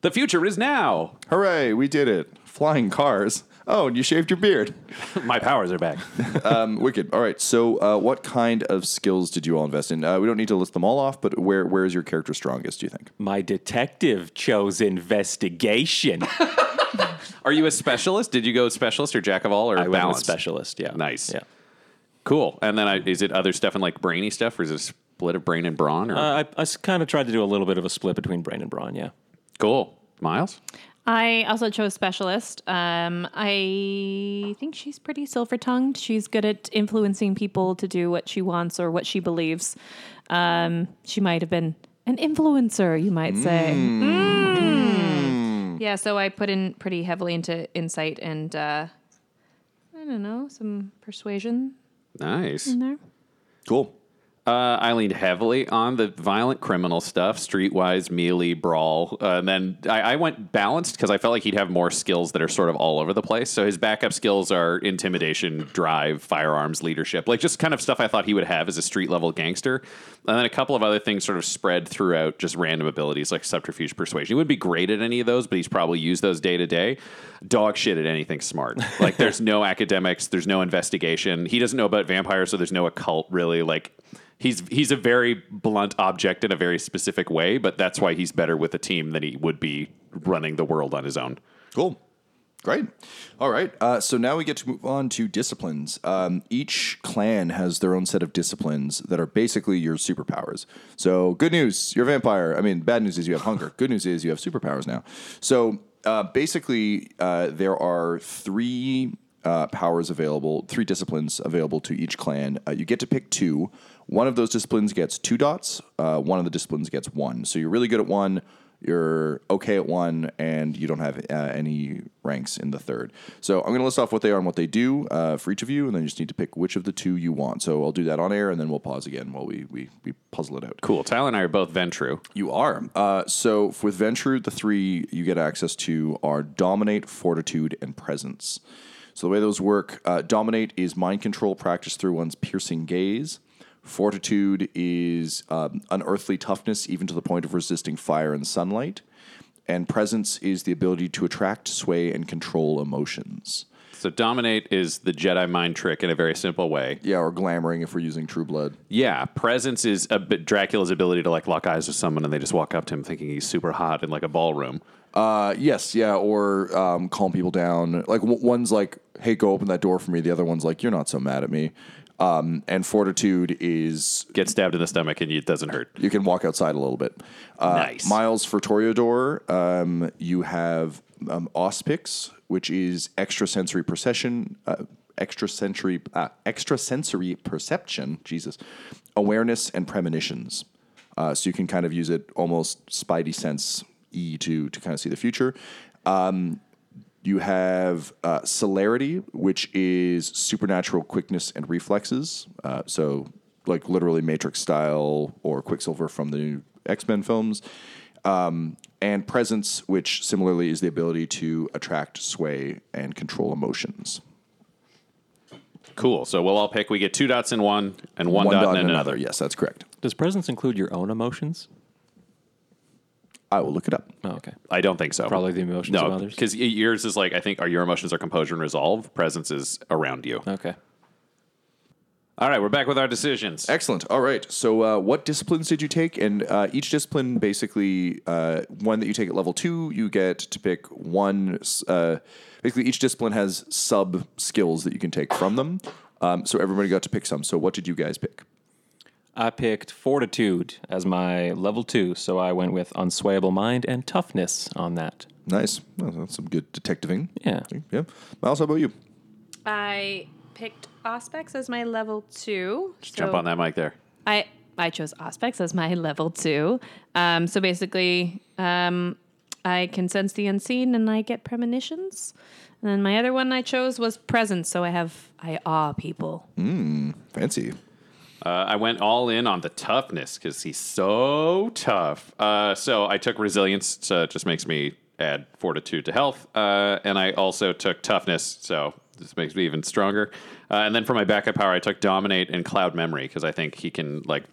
Speaker 1: The future is now.
Speaker 3: Hooray, we did it. Flying cars. Oh, and you shaved your beard.
Speaker 1: My powers are back.
Speaker 3: Um, wicked. All right. So, uh, what kind of skills did you all invest in? Uh, we don't need to list them all off, but where where is your character strongest? Do you think?
Speaker 5: My detective chose investigation.
Speaker 1: Are you a specialist? Did you go specialist or jack of all or
Speaker 5: I went with
Speaker 1: balanced?
Speaker 5: specialist. Yeah.
Speaker 1: Nice.
Speaker 5: Yeah.
Speaker 1: Cool. And then I, is it other stuff and like brainy stuff, or is it a split of brain and brawn? Or
Speaker 5: Uh, I, I kind of tried to do a little bit of a split between brain and brawn. Yeah.
Speaker 1: cool. Miles.
Speaker 6: I also chose specialist. Um, I think she's pretty silver tongued. She's good at influencing people to do what she wants or what she believes. Um, she might have been an influencer, you might say. Mm. Yeah, so I put in pretty heavily into insight and uh, I don't know, some persuasion
Speaker 1: Nice.
Speaker 6: in there.
Speaker 3: Cool.
Speaker 1: Uh, I leaned heavily on the violent criminal stuff, streetwise, melee, brawl. Uh, and then I, I went balanced because I felt like he'd have more skills that are sort of all over the place. So his backup skills are intimidation, drive, firearms, leadership, like just kind of stuff I thought he would have as a street level gangster. And then a couple of other things sort of spread throughout just random abilities like subterfuge, persuasion. He would be great at any of those, but he's probably used those day to day. Dog shit at anything smart. Like there's no academics, there's no investigation. He doesn't know about vampires, so there's no occult really. Like he's he's a very blunt object in a very specific way, but that's why he's better with a team than he would be running the world on his own.
Speaker 3: Cool. Great. All right. Uh, so now we get to move on to disciplines. Um, each clan has their own set of disciplines that are basically your superpowers. So, good news, you're a vampire. I mean, bad news is you have hunger. Good news is you have superpowers now. So, uh, basically, uh, there are three uh, powers available, three disciplines available to each clan. Uh, you get to pick two. One of those disciplines gets two dots, uh, one of the disciplines gets one. So, you're really good at one you're okay at one, and you don't have uh, any ranks in the third. So I'm going to list off what they are and what they do uh, for each of you, and then you just need to pick which of the two you want. So I'll do that on air, and then we'll pause again while we we, we puzzle it out.
Speaker 1: Cool. Tyler and I are both Ventrue.
Speaker 3: You are. Uh, so with Ventrue, the three you get access to are Dominate, Fortitude, and Presence. So the way those work, uh, Dominate is mind control practiced through one's piercing gaze. Fortitude is um, unearthly toughness, even to the point of resisting fire and sunlight. And Presence is the ability to attract, sway, and control emotions.
Speaker 1: So dominate is the Jedi mind trick in a very simple way.
Speaker 3: Yeah, or glamoring if we're using True Blood.
Speaker 1: Yeah, presence is a bit Dracula's ability to like lock eyes with someone and they just walk up to him thinking he's super hot in like a ballroom.
Speaker 3: Uh, yes, yeah, or um, calm people down. Like w- one's like, "Hey, go open that door for me." The other one's like, "You're not so mad at me." Um, and fortitude is
Speaker 1: Get stabbed in the stomach and it doesn't hurt.
Speaker 3: you can walk outside a little bit. Uh,
Speaker 1: Nice.
Speaker 3: Miles for Toreador, um, you have um, Auspex, which is extrasensory perception, uh, extrasensory, uh, extrasensory perception. Jesus, awareness and premonitions. Uh, so you can kind of use it almost Spidey sense e to to kind of see the future. Um, you have uh, celerity, which is supernatural quickness and reflexes. Uh, so, like literally Matrix style or Quicksilver from the new X Men films. Um, and presence, which similarly is the ability to attract, sway, and control emotions.
Speaker 1: Cool. So we'll all pick. We get two dots in one and one, dot, in another.
Speaker 3: Yes, that's correct.
Speaker 5: Does presence include your own emotions?
Speaker 3: I will look it up.
Speaker 5: Oh, okay.
Speaker 1: I don't think so.
Speaker 5: Probably the emotions
Speaker 1: no,
Speaker 5: of others.
Speaker 1: because yours is like I think are your emotions are composure and resolve. Presence is around you.
Speaker 5: Okay.
Speaker 1: All right, we're back with our decisions.
Speaker 3: Excellent. All right. So, uh, what disciplines did you take? And uh, each discipline, basically, uh, one that you take at level two, you get to pick one. Uh, basically, each discipline has sub skills that you can take from them. Um, so everybody got to pick some. So, what did you guys pick?
Speaker 5: I picked fortitude as my level two, so I went with unswayable mind and toughness on that.
Speaker 3: Nice. Well, that's some good detectiving.
Speaker 5: Yeah.
Speaker 3: Yeah. Miles, how about you?
Speaker 6: I picked Auspex as my level two.
Speaker 1: Just Jump on that mic there.
Speaker 6: I I chose Auspex as my level two. Um, so basically, um, I can sense the unseen and I get premonitions. And then my other one I chose was presence. So I have I awe people.
Speaker 3: Fancy.
Speaker 1: Uh, I went all in on the toughness because he's so tough. Uh, so I took resilience, so it just makes me add fortitude to health. Uh, and I also took toughness, so this makes me even stronger. Uh, and then for my backup power, I took dominate and cloud memory because I think he can like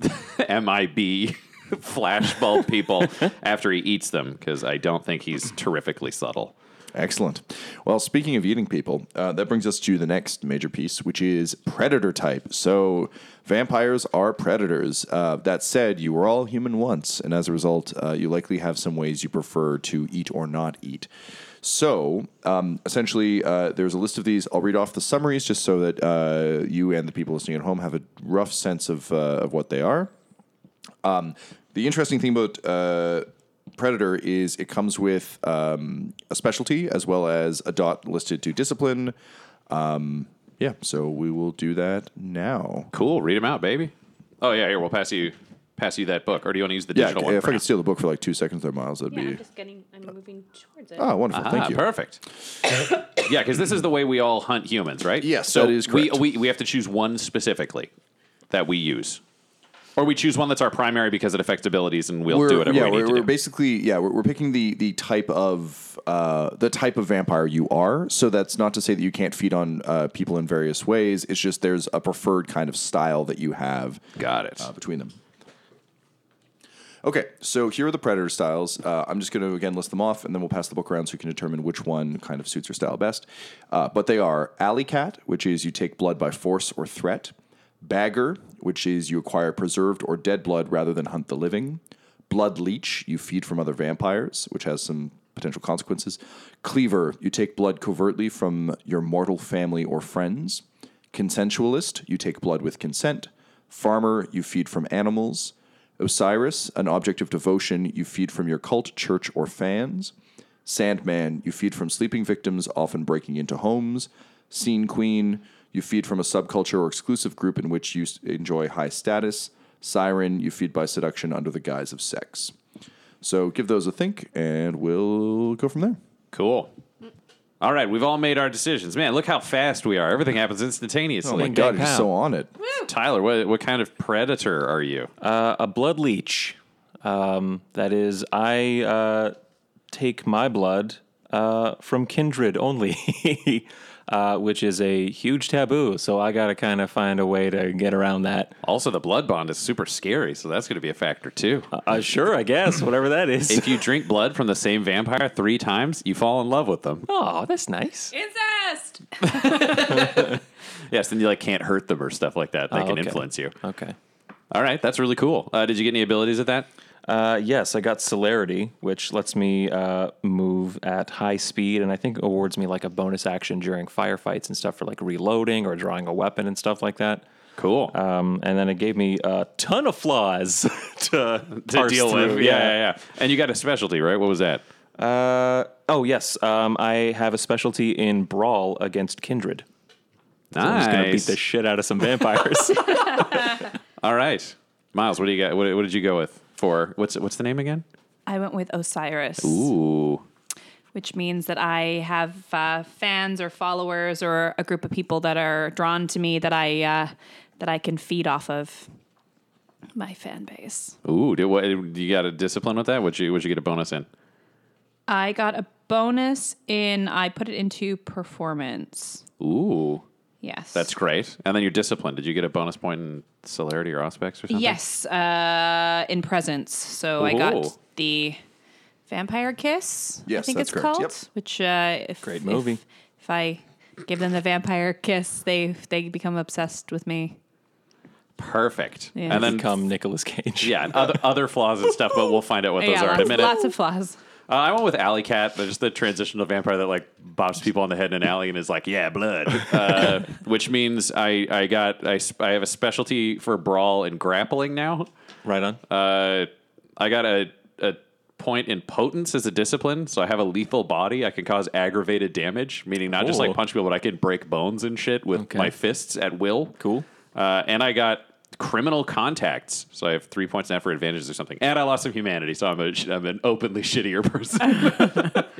Speaker 1: MIB flashbulb people after he eats them because I don't think he's terrifically subtle.
Speaker 3: Excellent. Well, speaking of eating people, uh, that brings us to the next major piece, which is predator type. So, vampires are predators. Uh, that said, you were all human once, and as a result, uh, you likely have some ways you prefer to eat or not eat. So, um, essentially, uh, there's a list of these. I'll read off the summaries just so that uh, you and the people listening at home have a rough sense of, uh, of what they are. Um, the interesting thing about Predator is it comes with um, a specialty as well as a dot listed to discipline. Um, yeah, so we will do that now.
Speaker 1: Cool. Read them out, baby. Oh yeah, here we'll pass you pass you that book, or do you want to use the
Speaker 3: Yeah,
Speaker 1: digital one?
Speaker 3: if I
Speaker 1: now?
Speaker 3: could steal the book for like two seconds there, Miles, that'd
Speaker 6: Yeah, I'm
Speaker 3: be.
Speaker 6: just getting. I'm moving towards it.
Speaker 3: Oh, wonderful.
Speaker 1: Ah,
Speaker 3: Thank you.
Speaker 1: Perfect. yeah, because this is the way we all hunt humans, right?
Speaker 3: Yes,
Speaker 1: so
Speaker 3: that is
Speaker 1: we, we we have to choose one specifically. that we use, or we choose one that's our primary because it affects abilities, and we'll
Speaker 3: we're,
Speaker 1: do whatever
Speaker 3: yeah,
Speaker 1: we need
Speaker 3: we're,
Speaker 1: to
Speaker 3: we're
Speaker 1: do.
Speaker 3: basically yeah, we're, we're picking the the type of uh, the type of vampire you are. So that's not to say that you can't feed on uh, people in various ways. It's just there's a preferred kind of style that you have.
Speaker 1: Got it.
Speaker 3: uh, between them. Okay, so here are the predator styles. Uh, I'm just going to again list them off, and then we'll pass the book around so you can determine which one kind of suits your style best. Uh, but they are alley cat, which is you take blood by force or threat. Bagger, which is you acquire preserved or dead blood rather than hunt the living. Blood leech, you feed from other vampires, which has some potential consequences. Cleaver, you take blood covertly from your mortal family or friends. Consensualist, you take blood with consent. Farmer, you feed from animals. Osiris, an object of devotion, you feed from your cult, church, or fans. Sandman, you feed from sleeping victims, often breaking into homes. Scene Queen, you feed from a subculture or exclusive group in which you enjoy high status. Siren, you feed by seduction under the guise of sex. So give those a think, and we'll go from there.
Speaker 1: Cool. All right, we've all made our decisions. Man, look how fast we are. Everything happens instantaneously.
Speaker 3: Oh my god,
Speaker 5: he's
Speaker 3: so on it.
Speaker 1: Tyler, what what kind of predator are you?
Speaker 5: Uh, a blood leech. Um, that is, I uh, take my blood uh, from kindred only, uh, which is a huge taboo. So I got to kind of find a way to get around that.
Speaker 1: also, the blood bond is super scary, so that's going to be a factor too.
Speaker 5: Uh, sure, I guess, whatever that is.
Speaker 1: if you drink blood from the same vampire three times, you fall in love with them.
Speaker 5: oh, that's nice.
Speaker 6: Incest.
Speaker 1: Yes, then you like can't hurt them or stuff like that. They
Speaker 5: Oh,
Speaker 1: can
Speaker 5: okay.
Speaker 1: influence you.
Speaker 5: Okay.
Speaker 1: All right, that's really cool. Uh, did you get any abilities at that?
Speaker 5: Uh, yes, I got celerity, which lets me uh, move at high speed, and I think awards me like a bonus action during firefights and stuff for like reloading or drawing a weapon and stuff like that.
Speaker 1: Cool.
Speaker 5: Um, and then it gave me a ton of flaws to,
Speaker 1: to deal with.
Speaker 5: through.
Speaker 1: Yeah, yeah, yeah. And you got a specialty, right? What was that?
Speaker 5: Uh, oh yes, um, I have a specialty in brawl against kindred. So I'm just gonna beat the shit out of some vampires.
Speaker 1: All right, Miles. What do you got? What, what did you go with for? What's what's the name again?
Speaker 4: I went with Osiris,
Speaker 1: Ooh,
Speaker 4: which means that I have uh, fans or followers or a group of people that are drawn to me that I uh, that I can feed off of my fan base.
Speaker 1: ooh. Did, what, you got a discipline with that? Would you would you get a bonus in?
Speaker 4: I got a bonus in I put it into performance.
Speaker 1: Ooh,
Speaker 4: Yes,
Speaker 1: that's great. And then your discipline. Did you get a bonus point in celerity or auspex or something?
Speaker 4: Yes, uh, in presence. So I
Speaker 1: Ooh.
Speaker 4: got the Vampire Kiss. I
Speaker 3: Yes,
Speaker 4: think
Speaker 3: that's
Speaker 4: it's
Speaker 3: correct.
Speaker 4: called.
Speaker 3: Yep.
Speaker 4: Which uh, if
Speaker 5: Great
Speaker 4: if-
Speaker 5: movie.
Speaker 4: If, I give them the vampire kiss, they they become obsessed with me.
Speaker 1: Perfect.
Speaker 4: Yeah.
Speaker 1: And then
Speaker 5: Become Nicolas Cage.
Speaker 1: yeah, and other other flaws and stuff, but we'll find out what those
Speaker 4: yeah,
Speaker 1: are in a
Speaker 4: lots,
Speaker 1: minute.
Speaker 4: lots of flaws.
Speaker 1: Uh, I went with Alley Cat, but just the transitional vampire that like bops people on the head in an alley and is like, "Yeah, blood," uh, which means I I got I, I have a specialty for brawl and grappling now.
Speaker 5: Right on.
Speaker 1: Uh, I got a a point in potence as a discipline, so I have a lethal body. I can cause aggravated damage, meaning not just like punch people, but I can break bones and shit with
Speaker 5: Okay.
Speaker 1: my fists at will.
Speaker 5: Cool.
Speaker 1: Uh, and I got criminal contacts, so I have three points now for advantages or something. And I lost some humanity, so I'm a I'm an openly shittier person.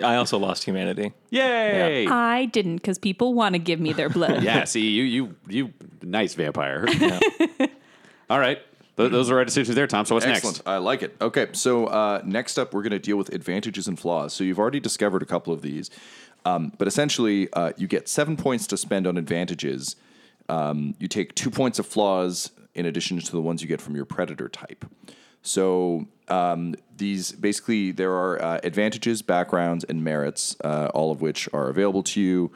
Speaker 5: I also lost humanity.
Speaker 1: Yay!
Speaker 4: I didn't because people want to give me their blood.
Speaker 1: Yeah, see, you you you nice vampire. All right. Th- those are our decisions there, Tom. So what's
Speaker 3: Excellent.
Speaker 1: next?
Speaker 3: I like it. Okay, so uh, next up, we're going to deal with advantages and flaws. So you've already discovered a couple of these, um, but essentially, uh, you get seven points to spend on advantages. Um, you take two points of flaws in addition to the ones you get from your predator type. So um, these basically there are uh, advantages, backgrounds, and merits, uh, all of which are available to you.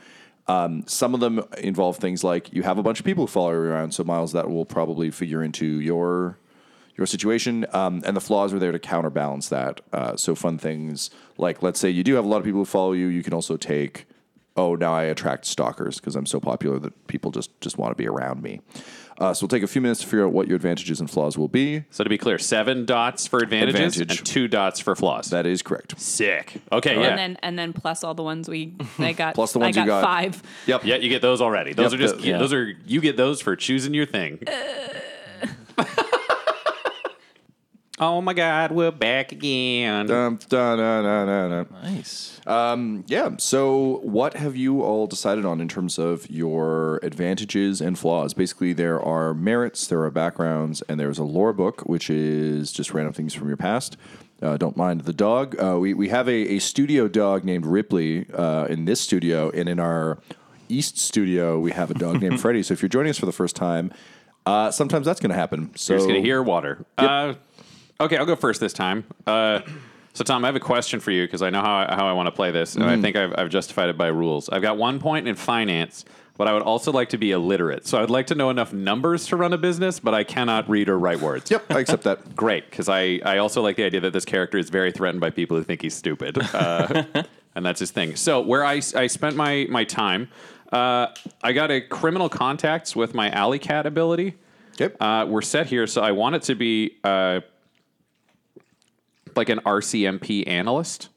Speaker 3: Um, some of them involve things like you have a bunch of people who follow you around. So Miles, that will probably figure into your your situation, um, and the flaws are there to counterbalance that. Uh, so fun things like let's say you do have a lot of people who follow you, you can also take. Oh, now I attract stalkers because I'm so popular that people just just want to be around me. Uh, so we'll take a few minutes to figure out what your advantages and flaws will be.
Speaker 1: So to be clear, seven dots for advantages
Speaker 3: Advantage.
Speaker 1: and two dots for flaws.
Speaker 3: That is correct.
Speaker 1: Sick. Okay, yeah.
Speaker 4: And then and then plus all the ones we I got.
Speaker 3: Plus the ones
Speaker 4: I
Speaker 3: you
Speaker 4: got,
Speaker 3: got.
Speaker 4: five.
Speaker 3: Yep.
Speaker 1: yeah, you get those already. Those
Speaker 3: Yep,
Speaker 1: are just
Speaker 3: the-
Speaker 5: yeah.
Speaker 1: those are you get those for choosing your thing. Oh my God, we're back again.
Speaker 3: Dum, dun, dun, dun, dun, dun.
Speaker 5: Nice.
Speaker 3: Yeah. So, what have you all decided on in terms of your advantages and flaws? Basically, there are merits, there are backgrounds, and there's a lore book, which is just random things from your past. Uh, don't mind the dog. Uh, we, we have a, a studio dog named Ripley uh, in this studio, and in our East studio, we have a dog named Freddie. So, if you're joining us for the first time, uh, sometimes that's going to happen. So,
Speaker 1: You're just gonna hear water. Uh, okay, I'll go first this time. Uh, so Tom, I have a question for you because I know how I, how I want to play this, and I think I've, I've justified it by rules. I've got one point in finance, but I would also like to be illiterate. So I'd like to know enough numbers to run a business, but I cannot read or write words.
Speaker 3: Yep, I accept that.
Speaker 1: Great, because I, I also like the idea that this character is very threatened by people who think he's stupid. Uh, and that's his thing. So, where I, I spent my, my time, uh, I got a criminal contacts with my alley cat ability.
Speaker 3: Okay.
Speaker 1: Uh, we're set here, so I want it to be uh, like an RCMP analyst.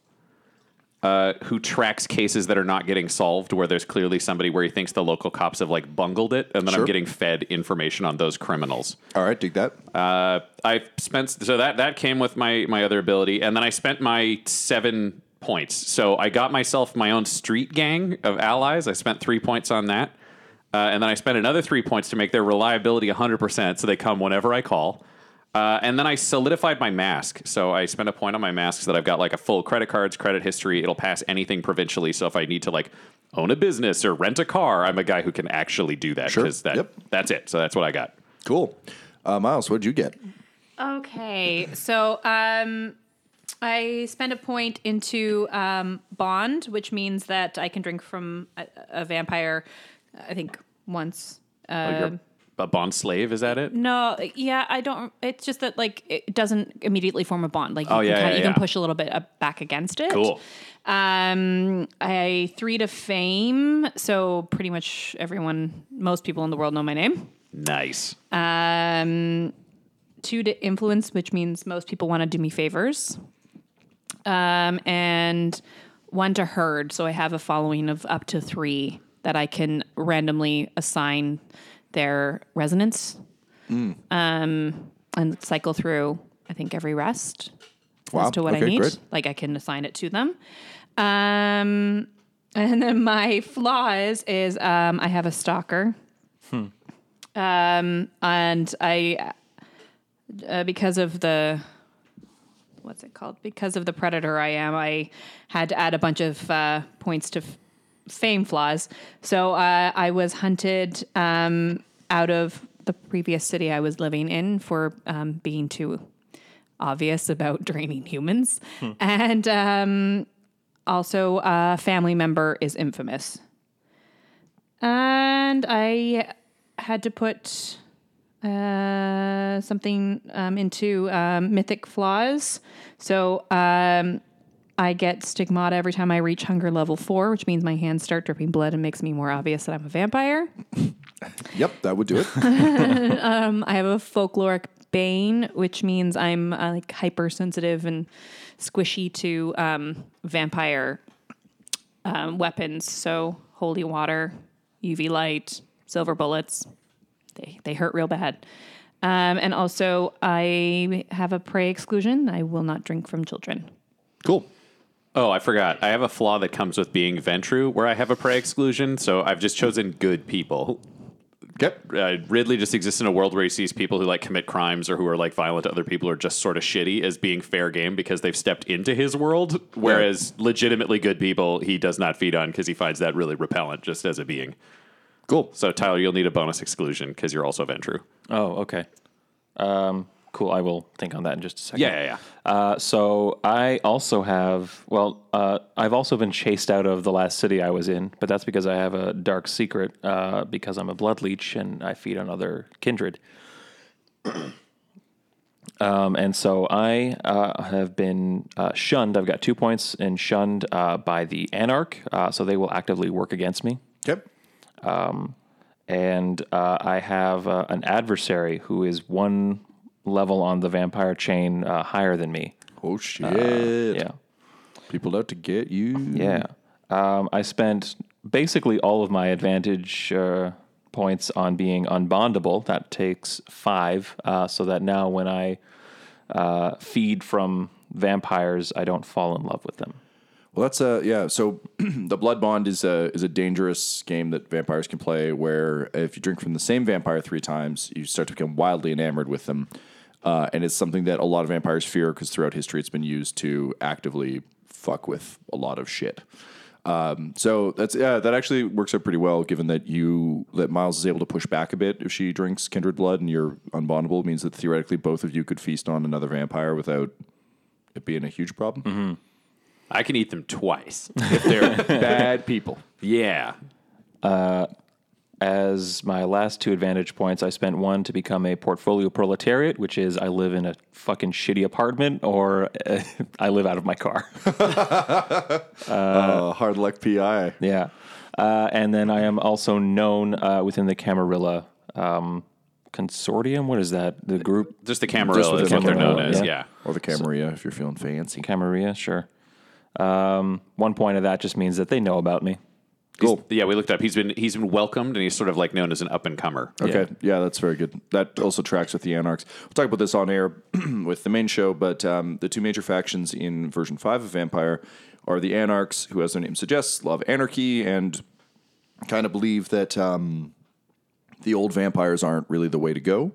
Speaker 1: Uh, who tracks cases that are not getting solved where there's clearly somebody where he thinks the local cops have like bungled it and then I'm getting fed information on those criminals.
Speaker 3: all right, dig that.
Speaker 1: Uh, I spent so that that came with my my other ability, and then I spent my seven points. So I got myself my own street gang of allies. I spent three points on that, uh, and then I spent another three points to make their reliability 100, percent so they come whenever I call. Uh, and then I solidified my mask. So I spent a point on my mask so that I've got like a full credit cards, credit history. It'll pass anything provincially. So if I need to like own a business or rent a car, I'm a guy who can actually do that
Speaker 3: Sure.
Speaker 1: because that
Speaker 3: Yep.
Speaker 1: that's it. So that's what I got.
Speaker 3: Cool. Uh, Miles, what did you get?
Speaker 4: Okay, so um, I spend a point into um, bond, which means that I can drink from a, a vampire. I think once.
Speaker 1: Oh,
Speaker 4: Uh,
Speaker 1: you're a bond slave, is that it?
Speaker 4: no, yeah, I don't. It's just that like it doesn't immediately form a bond. Like you
Speaker 1: Oh,
Speaker 4: can
Speaker 1: yeah,
Speaker 4: kinda,
Speaker 1: yeah,
Speaker 4: you can
Speaker 1: yeah.
Speaker 4: push a little bit uh, back against it.
Speaker 1: Cool.
Speaker 4: Um, I three to fame, so pretty much everyone, most people in the world know my name.
Speaker 1: Nice.
Speaker 4: Um, two to influence, which means most people want to do me favors. Um, and one to herd, so I have a following of up to three that I can randomly assign their resonance. Um, and cycle through. I think every rest
Speaker 3: Wow,
Speaker 4: as to what
Speaker 3: okay,
Speaker 4: I need.
Speaker 3: great.
Speaker 4: Like I can assign it to them. Um, and then my flaws is um, I have a stalker. Um, and I, uh, because of the, what's it called? Because of the predator I am, I had to add a bunch of uh, points to f- fame flaws. So uh, I was hunted um, out of the previous city I was living in for um, being too obvious about draining humans. And um, also, a family member is infamous. And I had to put uh, something um, into um, mythic flaws. So um, I get stigmata every time I reach hunger level four, which means my hands start dripping blood and makes me more obvious that I'm a vampire.
Speaker 3: Yep, that would do it.
Speaker 4: I have a folkloric bane, which means I'm uh, like hypersensitive and squishy to um, vampire um, weapons. So holy water, UV light, silver bullets. They they hurt real bad. Um, and also, I have a prey exclusion. I will not drink from children.
Speaker 3: cool.
Speaker 1: Oh, I forgot. I have a flaw that comes with being Ventrue, where I have a prey exclusion. So I've just chosen good people.
Speaker 3: Okay.
Speaker 1: Uh, Ridley just exists in a world where he sees people who like commit crimes or who are like violent to other people or just sort of shitty as being fair game because they've stepped into his world. Whereas legitimately good people, he does not feed on because he finds that really repellent just as a being.
Speaker 3: Cool.
Speaker 1: So Tyler, you'll need a bonus exclusion because you're also Ventrue.
Speaker 5: Oh, okay. Um, cool. I will think on that in just a second.
Speaker 1: Yeah, yeah, yeah.
Speaker 5: Uh, so I also have, well, uh, I've also been chased out of the last city I was in, but that's because I have a dark secret uh, because I'm a blood leech and I feed on other kindred. um, and so I uh, have been uh, shunned. I've got two points in shunned uh, by the Anarch, uh, so they will actively work against me
Speaker 3: Okay.
Speaker 5: and uh, I have uh, an adversary who is one level on the vampire chain uh, higher than me.
Speaker 3: Oh shit.
Speaker 5: Yeah,
Speaker 3: People out to get you.
Speaker 5: yeah. Um, I spent basically all of my advantage uh, points on being unbondable. That takes five, uh, so that now when I uh, feed from vampires, I don't fall in love with them.
Speaker 3: Well, that's a yeah. So the blood bond is a is a dangerous game that vampires can play. Where if you drink from the same vampire three times, you start to become wildly enamored with them, uh, and it's something that a lot of vampires fear because throughout history it's been used to actively fuck with a lot of shit. Um, so that's yeah, that actually works out pretty well, given that you that Miles is able to push back a bit if she drinks kindred blood and you're unbondable. It means that theoretically both of you could feast on another vampire without it being a huge problem.
Speaker 1: I can eat them twice.
Speaker 3: If they're bad people.
Speaker 1: yeah.
Speaker 5: As my last two advantage points, I spent one to become a portfolio proletariat, which is I live in a fucking shitty apartment or uh, I live out of my car.
Speaker 3: Uh, hard luck PI.
Speaker 5: yeah. Uh, and then I am also known uh, within the Camarilla um, consortium. What is that? The group?
Speaker 1: Just the Camarilla
Speaker 3: within
Speaker 1: is what
Speaker 3: the
Speaker 1: they're known as.
Speaker 5: yeah.
Speaker 1: Yeah.
Speaker 3: Or the Camarilla if you're feeling fancy.
Speaker 5: Camarilla, sure. Um, one point of that just means that they know about me.
Speaker 1: Cool. Yeah, we looked up. He's been he's been welcomed, and he's sort of like known as an up and comer.
Speaker 3: Okay, yeah. that's very good. That also tracks with the Anarchs. We'll talk about this on air with the main show, but um, the two major factions in version 5 of Vampire are the Anarchs, who, as their name suggests, love anarchy and kind of believe that um, the old vampires aren't really the way to go.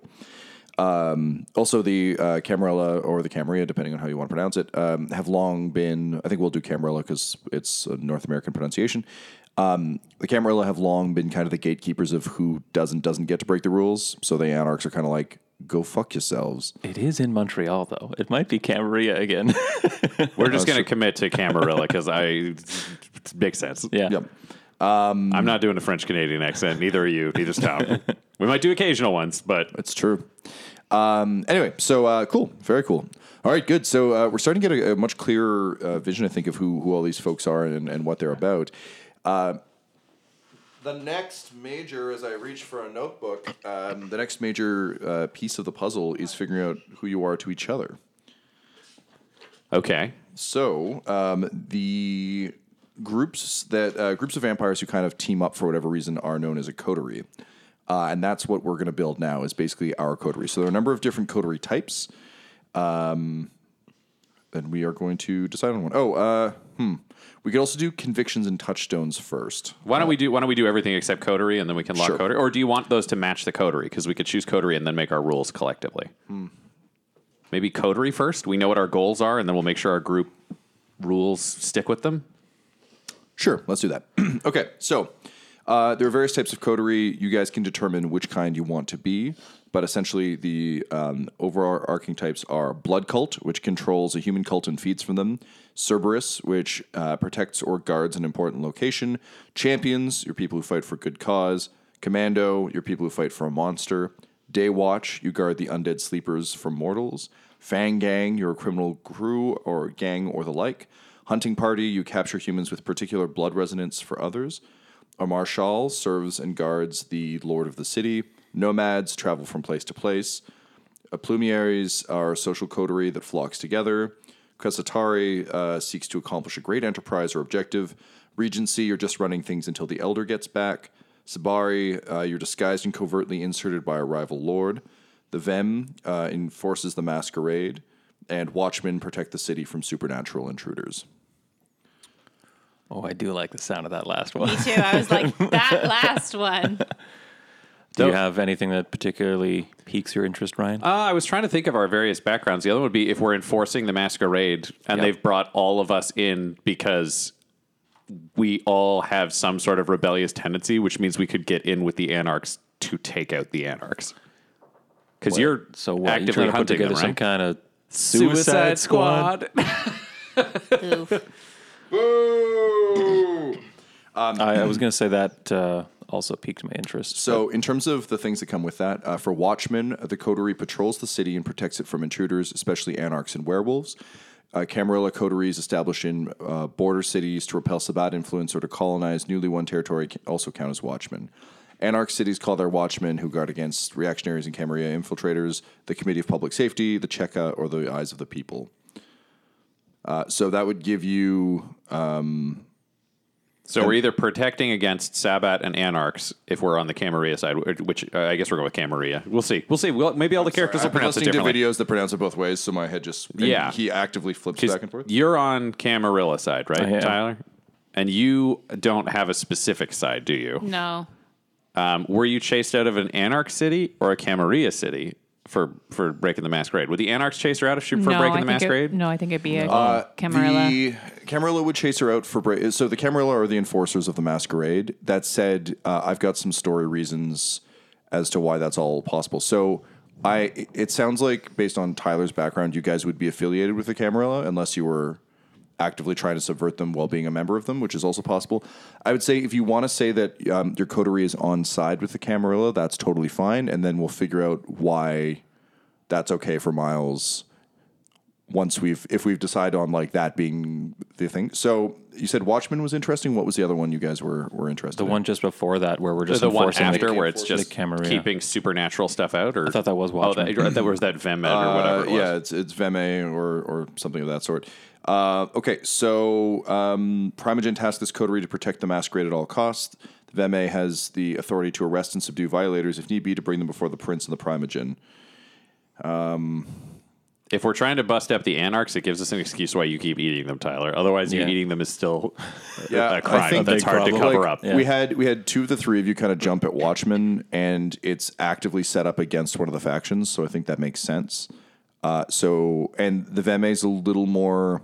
Speaker 3: Um, also, the uh, Camarilla or the Camarilla, depending on how you want to pronounce it, um, have long been. I think we'll do Camarilla because it's a North American pronunciation. Um, the Camarilla have long been kind of the gatekeepers of who does and doesn't get to break the rules. So the Anarchs are kind of like, go fuck yourselves.
Speaker 5: It is in Montreal, though. It might be Camarilla again.
Speaker 1: We're just going to commit to Camarilla because I it makes sense.
Speaker 5: yeah.
Speaker 3: Yep.
Speaker 1: I'm not doing a French Canadian accent. Neither are you. Neither's Tom. we might do occasional ones, but
Speaker 3: It's true. Um, anyway, so uh, cool, very cool. All right, good. So uh, we're starting to get a, a much clearer uh, vision, I think, of who who all these folks are and, and what they're about. Uh, the next major, as I reach for a notebook, um, the next major uh, piece of the puzzle is figuring out who you are to each other.
Speaker 1: okay.
Speaker 3: So um, the groups that uh, groups of vampires who kind of team up for whatever reason are known as a coterie, uh, and that's what we're going to build now. Is basically our coterie. So there are a number of different coterie types. Um, and we are going to decide on one. Oh, uh, hmm. We could also do convictions and touchstones first.
Speaker 1: Why don't we do Why don't we do everything except coterie, and then we can lock
Speaker 3: Sure.
Speaker 1: coterie? Or do you want those to match the coterie? Because we could choose coterie and then make our rules collectively. Maybe coterie first. We know what our goals are, and then we'll make sure our group rules stick with them.
Speaker 3: Sure, let's do that. okay, so uh, there are various types of coterie. You guys can determine which kind you want to be, but essentially the um, overarching types are blood cult, which controls a human cult and feeds from them. Cerberus, which uh, protects or guards an important location. Champions, your people who fight for good cause. Commando, your people who fight for a monster. Day Watch, you guard the undead sleepers from mortals. Fang Gang, you're a criminal crew or gang or the like. Hunting Party, you capture humans with particular blood resonance for others. A Marshal serves and guards the Lord of the City. Nomads travel from place to place. Plumaires are a social coterie that flocks together. Questari uh, seeks to accomplish a great enterprise or objective. Regency, you're just running things until the Elder gets back. Sbirri, uh, you're disguised and covertly inserted by a rival lord. The Vehme uh, enforces the masquerade. And Watchmen protect the city from supernatural intruders.
Speaker 5: Oh, I do like the sound of that last one.
Speaker 6: Me too. I was like, that last one.
Speaker 5: Do you have anything that particularly piques your interest, Ryan?
Speaker 1: Uh, I was trying to think of our various backgrounds. The other one would be if we're enforcing the masquerade and
Speaker 5: Yep.
Speaker 1: they've brought all of us in because we all have some sort of rebellious tendency, which means we could get in with the anarchs to take out the anarchs. Because you're
Speaker 5: so what? You
Speaker 1: actively
Speaker 5: trying to put
Speaker 1: hunting
Speaker 5: together
Speaker 1: them,
Speaker 5: some
Speaker 1: right?
Speaker 5: kind of suicide, squad?
Speaker 6: Oof.
Speaker 5: I, I was going to say that uh, also piqued my interest.
Speaker 3: So, in terms of the things that come with that, uh, for Watchmen, the coterie patrols the city and protects it from intruders, especially anarchs and werewolves. Uh, Camarilla coteries established in uh, border cities to repel Sabbat influence or to colonize newly won territory also count as Watchmen. Anarch cities call their watchmen who guard against reactionaries and Camarilla infiltrators the Committee of Public Safety, the Cheka, or the Eyes of the People. Uh, so that would give you um,
Speaker 1: So we're either protecting against Sabbat and Anarchs if we're on the Camarilla side, which uh, I guess we're going with Camarilla. We'll see. We'll see. Well, maybe all the characters will
Speaker 3: I've
Speaker 1: pronounce it
Speaker 3: listening to
Speaker 1: differently.
Speaker 3: videos that pronounce it both ways, so my head just and
Speaker 1: Yeah.
Speaker 3: He actively flips
Speaker 1: 'Cause
Speaker 3: back and forth.
Speaker 1: You're on Camarilla side, right,
Speaker 5: I am.
Speaker 1: Tyler? And you don't have a specific side, do you?
Speaker 4: No.
Speaker 1: Um, were you chased out of an Anarch city or a Camarilla city for for breaking the masquerade? Would the Anarchs chase her out if she, for
Speaker 4: no,
Speaker 1: breaking
Speaker 4: I
Speaker 1: the masquerade?
Speaker 4: It, no, I think it'd be a
Speaker 3: Uh,
Speaker 4: Camarilla.
Speaker 3: The Camarilla would chase her out for break. so the Camarilla are the enforcers of the masquerade. That said, uh, I've got some story reasons as to why that's all possible. So I it sounds like based on Tyler's background, you guys would be affiliated with the Camarilla unless you were actively trying to subvert them while being a member of them, which is also possible. I would say if you want to say that um, your coterie is on side with the Camarilla, that's totally fine, and then we'll figure out why that's okay for Miles once we've if we've decided on like that being the thing. So you said Watchmen was interesting. What was the other one you guys were were interested in?
Speaker 5: The
Speaker 3: in?
Speaker 5: one just before that, where we're just
Speaker 1: the one after
Speaker 5: the,
Speaker 1: where it's just
Speaker 5: Camarilla.
Speaker 1: keeping supernatural stuff out, or I
Speaker 5: thought that was Watchmen.
Speaker 1: Oh, that, that was that Vemed or
Speaker 3: Uh,
Speaker 1: whatever. It was.
Speaker 3: yeah, it's it's Vehme or or something of that sort. Uh, okay, so um, Primogen tasked this coterie to protect the masquerade at all costs. The Vehme has the authority to arrest and subdue violators if need be to bring them before the prince and the Primogen.
Speaker 1: If we're trying to bust up the Anarchs, it gives us an excuse why you keep eating them, Tyler. Otherwise, you
Speaker 5: Yeah.
Speaker 1: eating them is still
Speaker 3: Yeah,
Speaker 1: a
Speaker 3: I
Speaker 1: crime
Speaker 3: think
Speaker 1: that's
Speaker 5: big
Speaker 1: hard to cover
Speaker 3: Like,
Speaker 1: up.
Speaker 5: Yeah.
Speaker 3: We had we had two of the three of you kind of jump at Watchmen, and it's actively set up against one of the factions. So I think that makes sense. Uh, so and the Vehme's a little more.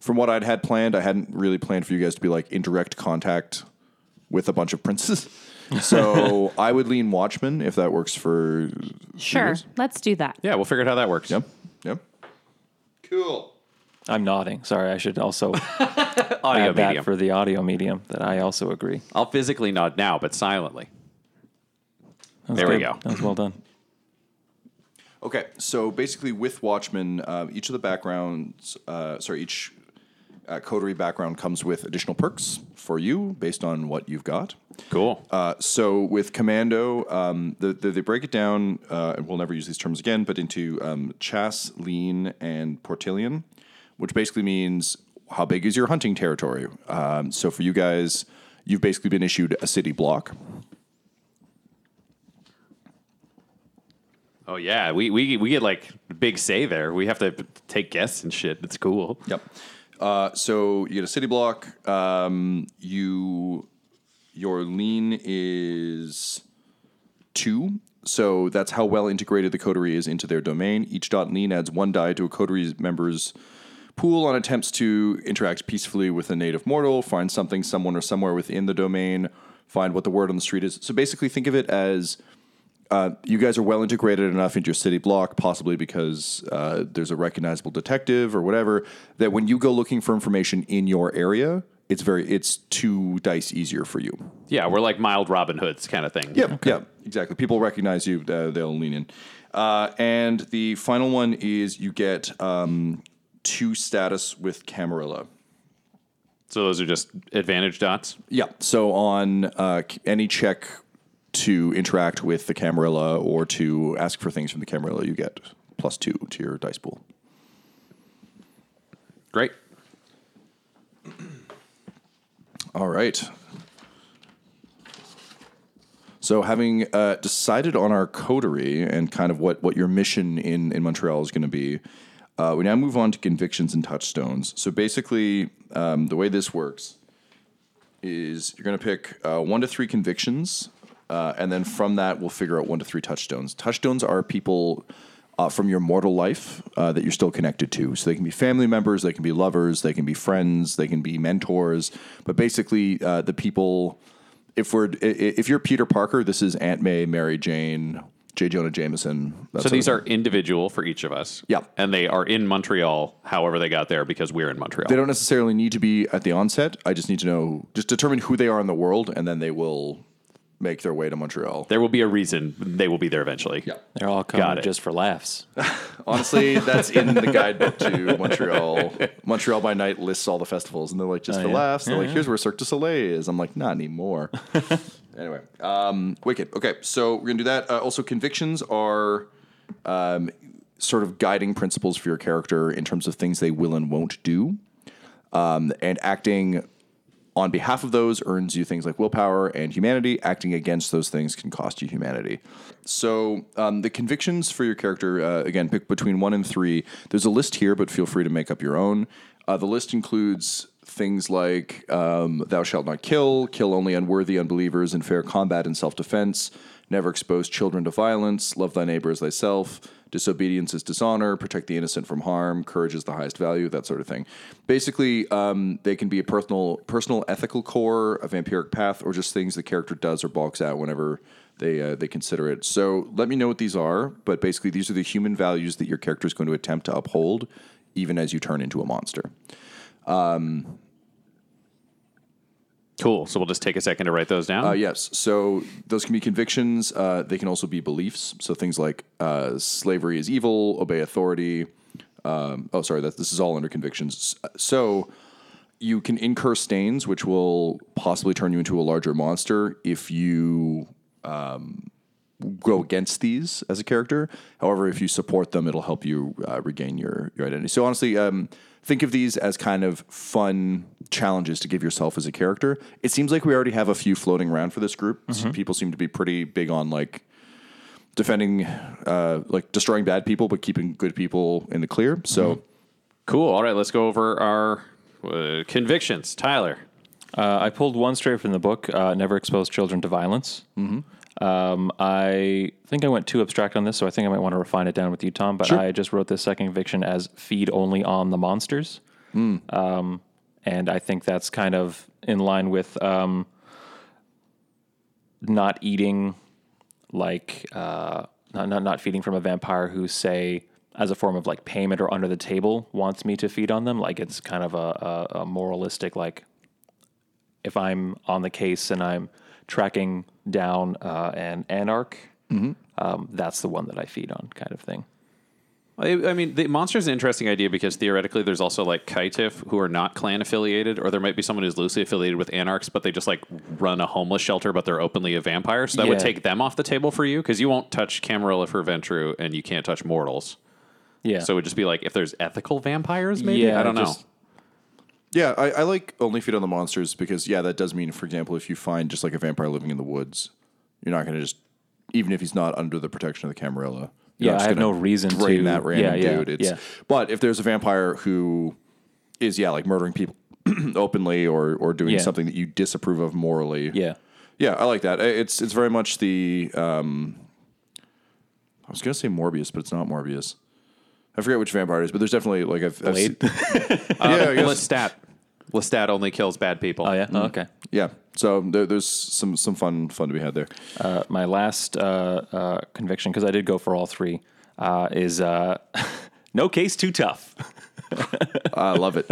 Speaker 3: From what I'd had planned, I hadn't really planned for you guys to be like in direct contact with a bunch of princes. So I would lean Watchmen if that works for.
Speaker 4: sure, let's do that.
Speaker 1: Yeah, we'll figure out how that works.
Speaker 3: Yep. Yep. Cool.
Speaker 5: I'm nodding. Sorry, I should also
Speaker 1: Audio
Speaker 5: add that for the audio medium. That I also agree.
Speaker 1: I'll physically nod now, but silently.
Speaker 5: That was
Speaker 1: There we go.
Speaker 5: That was well done.
Speaker 3: Okay, so basically, with Watchmen, uh, each of the backgrounds, uh, sorry, each uh, coterie background comes with additional perks for you based on what you've got.
Speaker 1: Cool.
Speaker 3: Uh, so with Commando, um, the, the, they break it down, uh, and we'll never use these terms again, but into um, Chasse, Lien, and Portillon, which basically means how big is your hunting territory. Um, so for you guys, you've basically been issued a city block.
Speaker 1: oh yeah, we, we we get like big say there. We have to take guests and shit. It's cool.
Speaker 3: Yep. Uh, so you get a city block. Um, you your lien is two. So that's how well integrated the coterie is into their domain. Each dot lien adds one die to a coterie member's pool on attempts to interact peacefully with a native mortal, find something, someone, or somewhere within the domain, find what the word on the street is. So basically, think of it as uh, you guys are well integrated enough into your city block, possibly because uh, there's a recognizable detective or whatever, that when you go looking for information in your area, it's very it's two dice easier for you.
Speaker 1: Yeah, we're like mild Robin Hoods kind of thing.
Speaker 3: Yep. Yeah. Exactly. People recognize you; uh, they'll lean in. Uh, and the final one is you get um, two status with Camarilla.
Speaker 1: So those are just advantage dots.
Speaker 3: Yeah. So on uh, any check to interact with the Camarilla or to ask for things from the Camarilla, you get plus two to your dice pool.
Speaker 1: Great.
Speaker 3: All right. So, having uh, decided on our coterie and kind of what, what your mission in, in Montreal is going to be, uh, we now move on to convictions and touchstones. So, basically, um, the way this works is you're going to pick uh, one to three convictions, uh, and then from that, we'll figure out one to three touchstones. Touchstones are people uh, from your mortal life uh, that you're still connected to. So they can be family members, they can be lovers, they can be friends, they can be mentors. But basically, uh, the people. If we're if you're Peter Parker, this is Aunt May, Mary Jane, J. Jonah Jameson.
Speaker 1: So these are individual for each of us.
Speaker 3: Yeah.
Speaker 1: And they are in Montreal, however they got there, because we're in Montreal.
Speaker 3: They don't necessarily need to be at the onset. I just need to know, just determine who they are in the world, and then they will make their way to Montreal.
Speaker 1: there will be a reason they will be there eventually.
Speaker 3: Yeah.
Speaker 5: They're all coming
Speaker 1: Got
Speaker 5: just for laughs.
Speaker 3: Honestly, that's in the guidebook to Montreal. Montreal by Night lists all the festivals, and they're like, just
Speaker 5: Oh,
Speaker 3: for
Speaker 5: yeah?
Speaker 3: laughs. They're
Speaker 5: Yeah,
Speaker 3: like,
Speaker 5: yeah.
Speaker 3: here's where Cirque du Soleil is. I'm like, not anymore. anyway, um, Wicked. Okay, so we're gonna do that. Uh, also, convictions are um, sort of guiding principles for your character in terms of things they will and won't do, um, and acting on behalf of those earns you things like willpower and humanity. Acting against those things can cost you humanity. So um, the convictions for your character, uh, again, pick between one and three. There's a list here, but feel free to make up your own. Uh, the list includes things like um, thou shalt not kill, kill only unworthy unbelievers in fair combat and self defense, never expose children to violence, love thy neighbor as thyself, disobedience is dishonor, protect the innocent from harm, courage is the highest value, that sort of thing. Basically, um, they can be a personal, personal ethical core, a vampiric path, or just things the character does or balks at whenever they uh, they consider it. So let me know what these are. But basically, these are the human values that your character is going to attempt to uphold, even as you turn into a monster.
Speaker 1: Cool. So we'll just take a second to write those down.
Speaker 3: Uh, yes. So those can be convictions. Uh, they can also be beliefs. So things like uh, slavery is evil, obey authority. Um, oh, sorry. That this is all under convictions. So you can incur stains, which will possibly turn you into a larger monster if you um, go against these as a character. However, if you support them, it'll help you uh, regain your your identity. So honestly, um, think of these as kind of fun challenges to give yourself as a character. It seems like we already have a few floating around for this group. So people seem to be pretty big on like defending, uh, like destroying bad people, but keeping good people in the clear. So.
Speaker 1: cool. All right, let's go over our uh, convictions. Tyler.
Speaker 5: Uh, I pulled one straight from the book, uh, Never Expose Children to Violence. Mm-hmm. Um, I think I went too abstract on this, so I think I might want to refine it down with you, Tom. But I just wrote this second conviction as feed only on the monsters. Um, and I think that's kind of in line with um, not eating, like, uh, not, not, not feeding from a vampire who, say, as a form of like payment or under the table wants me to feed on them. Like it's kind of a, a, a moralistic, like if I'm on the case and I'm tracking down uh, an anarch, um, that's the one that I feed on, kind of thing.
Speaker 1: I, I mean, the monster is an interesting idea because theoretically, there's also like Caitiff who are not clan affiliated, or there might be someone who's loosely affiliated with anarchs, but they just like run a homeless shelter, but they're openly a vampire. So that would take them off the table for you because you won't touch Camarilla for Ventrue and you can't touch mortals.
Speaker 5: Yeah.
Speaker 1: So it would just be like if there's ethical vampires, maybe
Speaker 5: Yeah,
Speaker 1: I don't know.
Speaker 3: Yeah, I, I like only feed on the monsters because yeah, that does mean, for example, if you find just like a vampire living in the woods, you're not going to just, even if he's not under the protection of the Camarilla. you're
Speaker 5: Yeah,
Speaker 3: not just
Speaker 5: I have
Speaker 3: gonna
Speaker 5: no reason
Speaker 3: drain
Speaker 5: to-
Speaker 3: that random
Speaker 5: yeah, yeah,
Speaker 3: dude. It's,
Speaker 5: yeah.
Speaker 3: But if there's a vampire who is yeah like murdering people openly or or doing
Speaker 5: Yeah.
Speaker 3: something that you disapprove of morally,
Speaker 5: yeah.
Speaker 3: yeah, I like that. It's it's very much the um, I was gonna say Morbius, but it's not Morbius. I forget which vampire it is, but there's definitely like I've, I've
Speaker 5: Blade?
Speaker 3: se- yeah, I guess.
Speaker 1: Lestat. Lestat only kills bad people.
Speaker 5: Oh, yeah? Oh, okay.
Speaker 3: yeah. So there, there's some some fun fun to be had there.
Speaker 5: Uh, my last uh, uh, conviction, because I did go for all three, uh, is uh, no case too tough.
Speaker 3: I love it.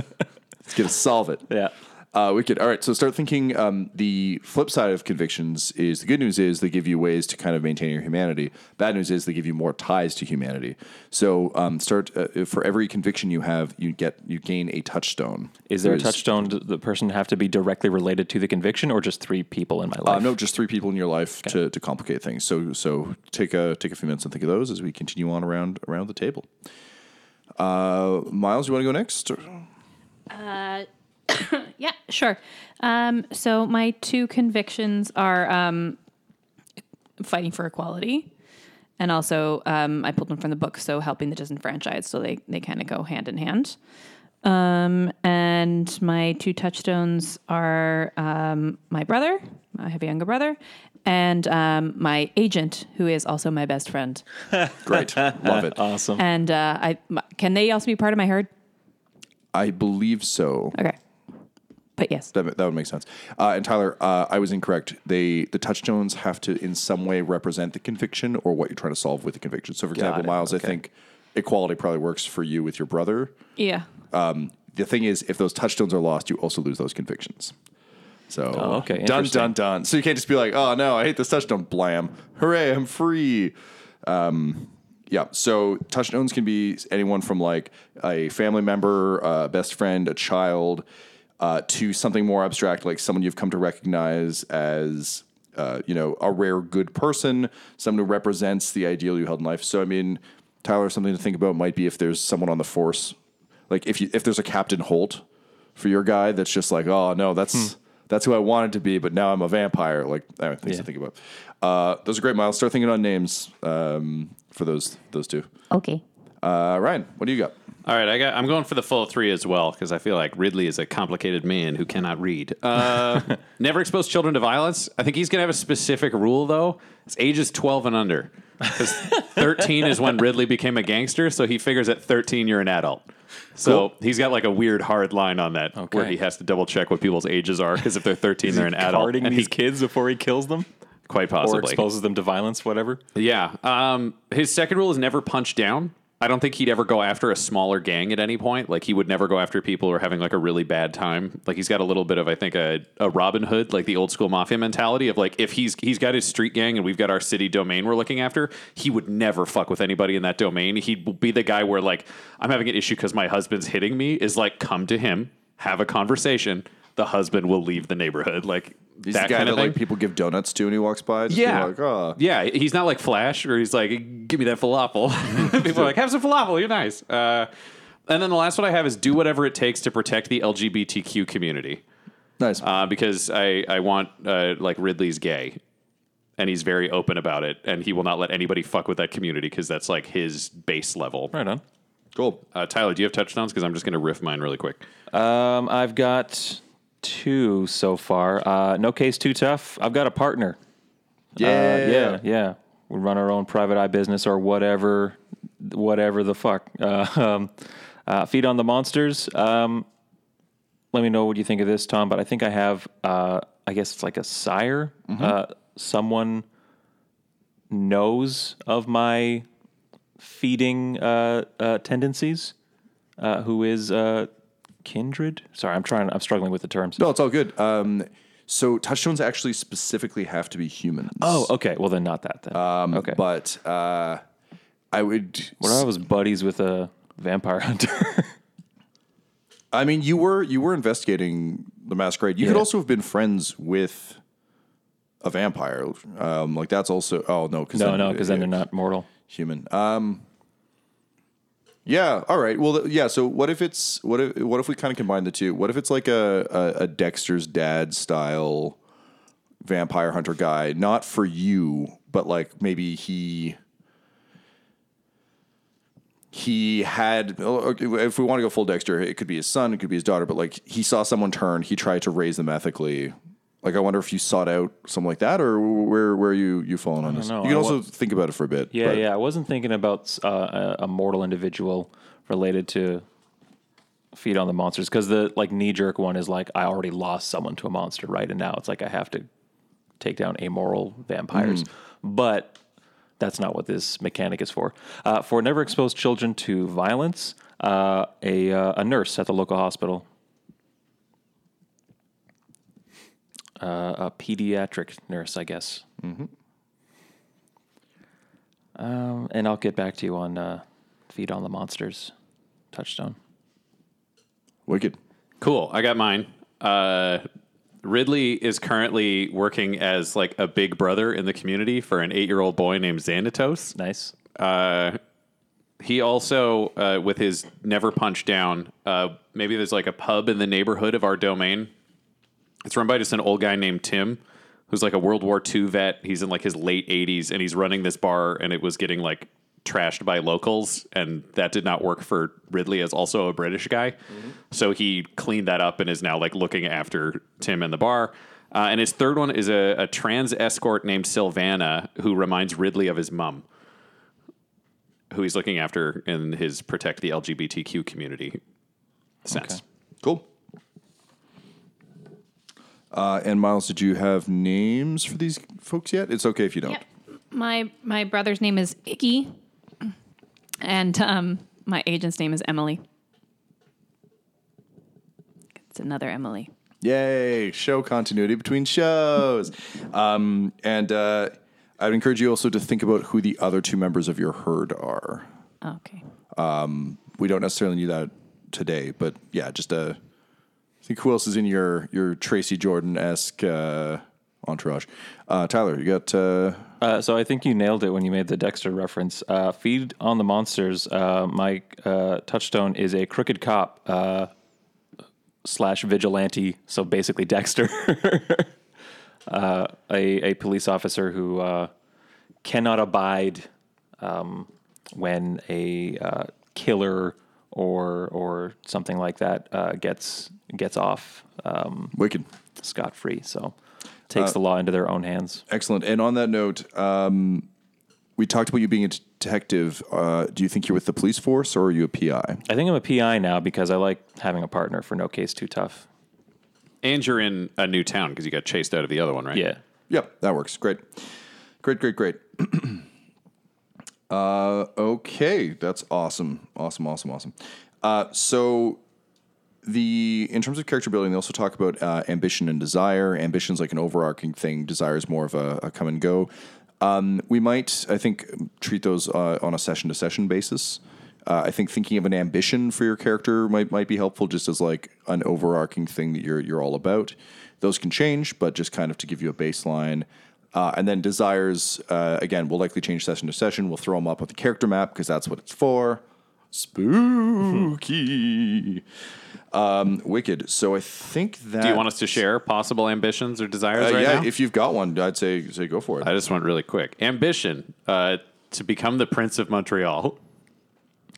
Speaker 3: Let's get to solve it.
Speaker 5: yeah.
Speaker 3: Uh, wicked. All right. So start thinking. Um, the flip side of convictions is the good news is they give you ways to kind of maintain your humanity. Bad news is they give you more ties to humanity. So um, start uh, for every conviction you have, you get you gain a touchstone.
Speaker 5: Is there a
Speaker 3: There's-
Speaker 5: touchstone? Does the person have to be directly related to the conviction, or just three people in my
Speaker 3: Uh,
Speaker 5: life?
Speaker 3: no, just three people in your life to, to complicate things. So so take a take a few minutes and think of those as we continue on around around the table. Uh, Miles, you want to go next?
Speaker 4: Yeah, sure. Um, so my two convictions are um, fighting for equality, and also um, I pulled them from the book, so helping the disenfranchised. So they they kind of go hand in hand. Um, and my two touchstones are um, my brother. I have a younger brother, and um, my agent, who is also my best friend.
Speaker 3: Great, love it.
Speaker 5: Awesome.
Speaker 4: And uh, I m- can they also be part of my herd?
Speaker 3: I believe so.
Speaker 4: Okay, but yes.
Speaker 3: That, that would make sense. Uh, and Tyler, uh, I was incorrect. They the touchstones have to in some way represent the conviction or what you're trying to solve with the conviction. So, for example,
Speaker 5: it.
Speaker 3: Miles, I think equality probably works for you with your brother.
Speaker 4: Yeah.
Speaker 3: Um, the thing is, if those touchstones are lost, you also lose those convictions. So,
Speaker 5: Oh, okay,
Speaker 3: dun
Speaker 5: interesting.
Speaker 3: dun dun. So you can't just be like, oh no, I hate this touchstone. Blam! Hooray, I'm free. Um, yeah. So touchstones can be anyone from like a family member, a best friend, a child, uh, to something more abstract, like someone you've come to recognize as, uh, you know, a rare good person, someone who represents the ideal you held in life. So I mean, Tyler, something to think about might be if there's someone on the force, like if you if there's a Captain Holt for your guy that's just like, oh no, that's That's who I wanted to be, but now I'm a vampire. Like, I have things
Speaker 5: Yeah.
Speaker 3: to think about. Uh, those are great, Miles. Start thinking on names um, for those those two.
Speaker 6: Okay.
Speaker 3: Uh, Ryan, what do you got?
Speaker 1: All right, I got. I'm going for the full three as well because I feel like Ridley is a complicated man who cannot read. Uh, never expose children to violence. I think he's gonna have a specific rule though. It's ages 12 and under. Because 13 is when Ridley became a gangster, so he figures at 13 you're an adult. So he's got like a weird hard line on that where
Speaker 5: Okay.
Speaker 1: he has to double check what people's ages are because if they're 13, they're an adult.
Speaker 5: Guarding
Speaker 1: and
Speaker 5: these
Speaker 1: he
Speaker 5: kids before he kills them
Speaker 1: quite
Speaker 5: or
Speaker 1: possibly
Speaker 5: exposes them to violence, whatever.
Speaker 1: Yeah. Um, his second rule is never punch down. I don't think he'd ever go after a smaller gang at any point. Like he would never go after people who are having like a really bad time. Like he's got a little bit of, I think, a, a Robin Hood, like the old school mafia mentality of like if he's he's got his street gang and we've got our city domain we're looking after, he would never fuck with anybody in that domain. He'd be the guy where like I'm having an issue because my husband's hitting me. Is like come to him, have a conversation. The husband will leave the neighborhood. Like
Speaker 3: He's
Speaker 1: that
Speaker 3: the guy
Speaker 1: kind
Speaker 3: that
Speaker 1: of
Speaker 3: like people give donuts to when he walks by. Just
Speaker 1: Yeah.
Speaker 3: like, oh.
Speaker 1: Yeah, he's not like Flash, or he's like, "Give me that falafel." People are like, "Have some falafel, you're nice." Uh, and then the last one I have is do whatever it takes to protect the LGBTQ community,
Speaker 3: nice.
Speaker 1: uh, because I I want uh, like Ridley's gay, and he's very open about it, and he will not let anybody fuck with that community because that's like his base level.
Speaker 5: Right on.
Speaker 3: cool.
Speaker 1: Uh, Tyler, do you have touchstones? Because I'm just gonna riff mine really quick.
Speaker 5: Um, I've got two so far. Uh, no case too tough. I've got a partner.
Speaker 3: Yeah.
Speaker 5: Uh, yeah, yeah. We run our own private eye business or whatever, whatever the fuck. Uh, um, uh, feed on the monsters. Um, let me know what you think of this, Tom. But I think I have. Uh, I guess it's like a sire. Uh, someone knows of my feeding uh, uh, tendencies. Uh, who is uh, kindred? Sorry, I'm trying. I'm struggling with the terms.
Speaker 3: No, it's all good. Um, so touchstones actually specifically have to be humans.
Speaker 5: Oh, okay. Well, then not that. Then.
Speaker 3: Um,
Speaker 5: okay.
Speaker 3: But uh, I would.
Speaker 5: What if I was buddies with a vampire hunter?
Speaker 3: I mean, you were you were investigating the masquerade. You could also have been friends with a vampire. Um, like that's also. Oh no, because
Speaker 5: no, no, because then they're not mortal.
Speaker 3: human. Um, yeah. All right. Well, yeah. So what if it's what if what if we kind of combine the two? What if it's like a a, a Dexter's dad style vampire hunter guy, not for you, but like maybe he. He had, if we want to go full Dexter, it could be his son, it could be his daughter, but like he saw someone turn, he tried to raise them ethically. Like I wonder if you sought out something like that, or where where you you falling on this?
Speaker 5: know.
Speaker 3: You can
Speaker 5: I
Speaker 3: also think about it for a bit.
Speaker 5: Yeah,
Speaker 3: but-
Speaker 5: yeah. I wasn't thinking about uh, a, mortal individual related to feed on the monsters because the like knee jerk one is like I already lost someone to a monster, right? And now it's like I have to take down amoral vampires, but that's not what this mechanic is for. Uh, for never expose children to violence, uh, a uh, a nurse at the local hospital. Uh, a pediatric nurse, I guess. Um, and I'll get back to you on uh, feed on the monsters touchstone.
Speaker 3: Wicked.
Speaker 1: Cool. I got mine. Uh, Ridley is currently working as like a big brother in the community for an eight-year-old boy named Xanatos.
Speaker 5: Nice.
Speaker 1: Uh, he also, uh, with his never punch down, uh, maybe there's like a pub in the neighborhood of our domain. It's run by just an old guy named Tim, who's like a World War II vet. He's in like his late 80s, and he's running this bar, and it was getting like trashed by locals, and that did not work for Ridley as also a British guy. So he cleaned that up and is now like looking after Tim and the bar. Uh, and his third one is a, a trans escort named Sylvana, who reminds Ridley of his mom who he's looking after in his protect the LGBTQ community sense.
Speaker 5: Okay.
Speaker 3: Cool. Uh, and Miles, did you have names for these folks yet? It's okay if you don't.
Speaker 4: Yep. My my brother's name is Icky, and um, my agent's name is Emily. It's another Emily.
Speaker 3: Yay! Show continuity between shows. um, and uh, I'd encourage you also to think about who the other two members of your herd are.
Speaker 4: Okay.
Speaker 3: We don't necessarily need that today, but yeah, just uh, think who else is in your your Tracy Jordan esque uh, entourage. Uh, Tyler, you got uh,
Speaker 5: Uh, so I think you nailed it when you made the Dexter reference. Uh, feed on the monsters. Uh, my touchstone is a crooked cop. Slash vigilante, so basically Dexter, a a police officer who cannot abide um, when a killer or or something like that uh, gets gets off um,
Speaker 3: Wicked.
Speaker 5: scot free. So takes the law into their own hands.
Speaker 3: Excellent. And on that note, um, we talked about you being a detective. Uh, do you think you're with the police force or are you a PI?
Speaker 5: I think I'm a PI now because I like having a partner for no case too tough.
Speaker 1: And you're in a new town because you got chased out of the other one, right?
Speaker 5: Yeah.
Speaker 3: Yep, that works. Great. Great, great, great. uh, okay, that's awesome. Awesome, awesome, awesome. Uh, so the in terms of character building, they also talk about uh, ambition and desire. Ambition is like an overarching thing. Desire is more of a, a come and go. Um, we might, I think, treat those uh, on a session to session basis. Uh, I think thinking of an ambition for your character might might be helpful, just as like an overarching thing that you're you're all about. Those can change, but just kind of to give you a baseline. Uh, and then desires, uh, again, will likely change session to session. We'll throw them up with the character map because that's what it's for. Spooky. um, wicked. So I think that.
Speaker 1: Do you want us to share possible ambitions or desires
Speaker 3: Uh,
Speaker 1: right
Speaker 3: yeah,
Speaker 1: now?
Speaker 3: if you've got one, I'd say say go for it.
Speaker 1: I just went really quick. Ambition uh, to become the Prince of Montreal.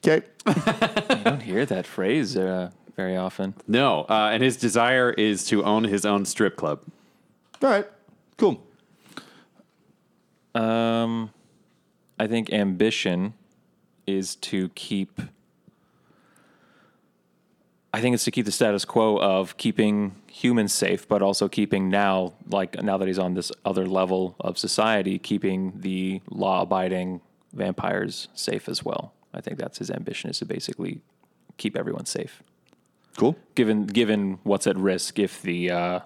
Speaker 3: Okay.
Speaker 5: I don't hear that phrase uh, very often.
Speaker 1: No, uh, and his desire is to own his own strip club.
Speaker 3: All right. Cool.
Speaker 5: Um, I think ambition is to keep. I think it's to keep the status quo of keeping humans safe, but also keeping now, like now that he's on this other level of society, keeping the law-abiding vampires safe as well. I think that's his ambition is to basically keep everyone safe,
Speaker 3: Cool.
Speaker 5: given given what's at risk if the uh,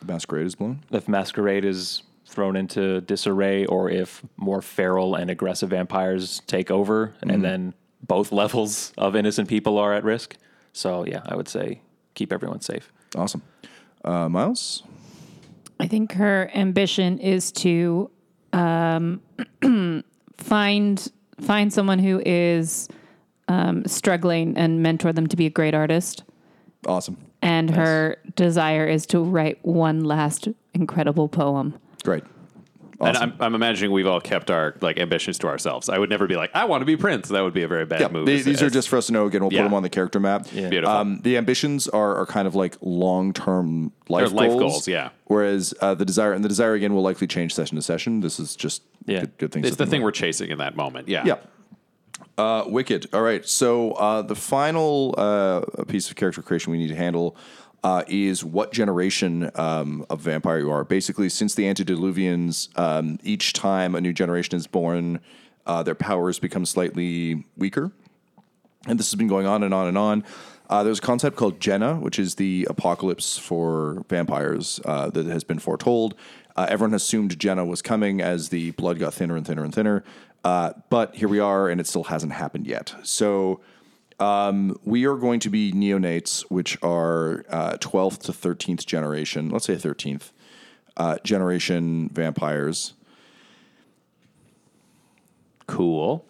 Speaker 3: The masquerade is blown.
Speaker 5: if masquerade is thrown into disarray or if more feral and aggressive vampires take over and then both levels of innocent people are at risk. So yeah, I would say keep everyone safe.
Speaker 3: Awesome. Uh, Miles?
Speaker 4: I think her ambition is to um, find find someone who is um, struggling and mentor them to be a great artist.
Speaker 3: Awesome.
Speaker 4: And her desire is to write one last incredible poem.
Speaker 3: Great.
Speaker 1: And I'm, I'm imagining we've all kept our like ambitions to ourselves. I would never be like, I want to be Prince. That would be a very bad
Speaker 3: Yeah,
Speaker 1: move.
Speaker 3: they- these are just for us to know. Again, we'll
Speaker 1: Yeah.
Speaker 3: put them on the character map.
Speaker 1: Beautiful.
Speaker 3: Um, the ambitions are, are kind of like long term life,
Speaker 1: life
Speaker 3: goals,
Speaker 1: goals, yeah.
Speaker 3: Whereas uh, the desire and the desire again will likely change session to session. This is just
Speaker 5: Yeah.
Speaker 3: good, good things.
Speaker 1: it's
Speaker 3: to
Speaker 1: the thing
Speaker 3: about.
Speaker 1: we're chasing in that moment. Yeah.
Speaker 3: Yeah. Uh, wicked. All right. So uh, the final uh, piece of character creation we need to handle uh, is what generation um, of vampire you are. Basically, since the antediluvians, um, each time a new generation is born, uh, their powers become slightly weaker. And this has been going on and on and on. Uh, there's a concept called Gehenna, which is the apocalypse for vampires uh, that has been foretold. Uh, everyone assumed Gehenna was coming as the blood got thinner and thinner and thinner. Uh, but here we are, and it still hasn't happened yet. So um, we are going to be neonates, which are uh, 12th to 13th generation, let's say 13th uh, generation vampires.
Speaker 1: Cool.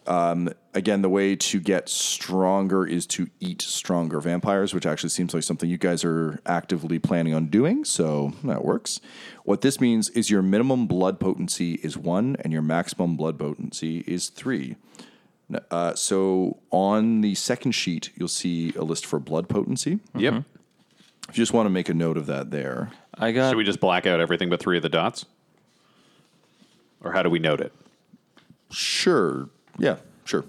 Speaker 3: again, the way to get stronger is to eat stronger vampires, which actually seems like something you guys are actively planning on doing. So that works. What this means is your minimum blood potency is one, and your maximum blood potency is three. Uh, so on the second sheet, you'll see a list for blood potency.
Speaker 1: Yep.
Speaker 3: If you just want to make a note of that there.
Speaker 5: I got
Speaker 1: Should we just black out everything but three of the dots? Or how do we note it?
Speaker 3: Sure. Yeah, sure.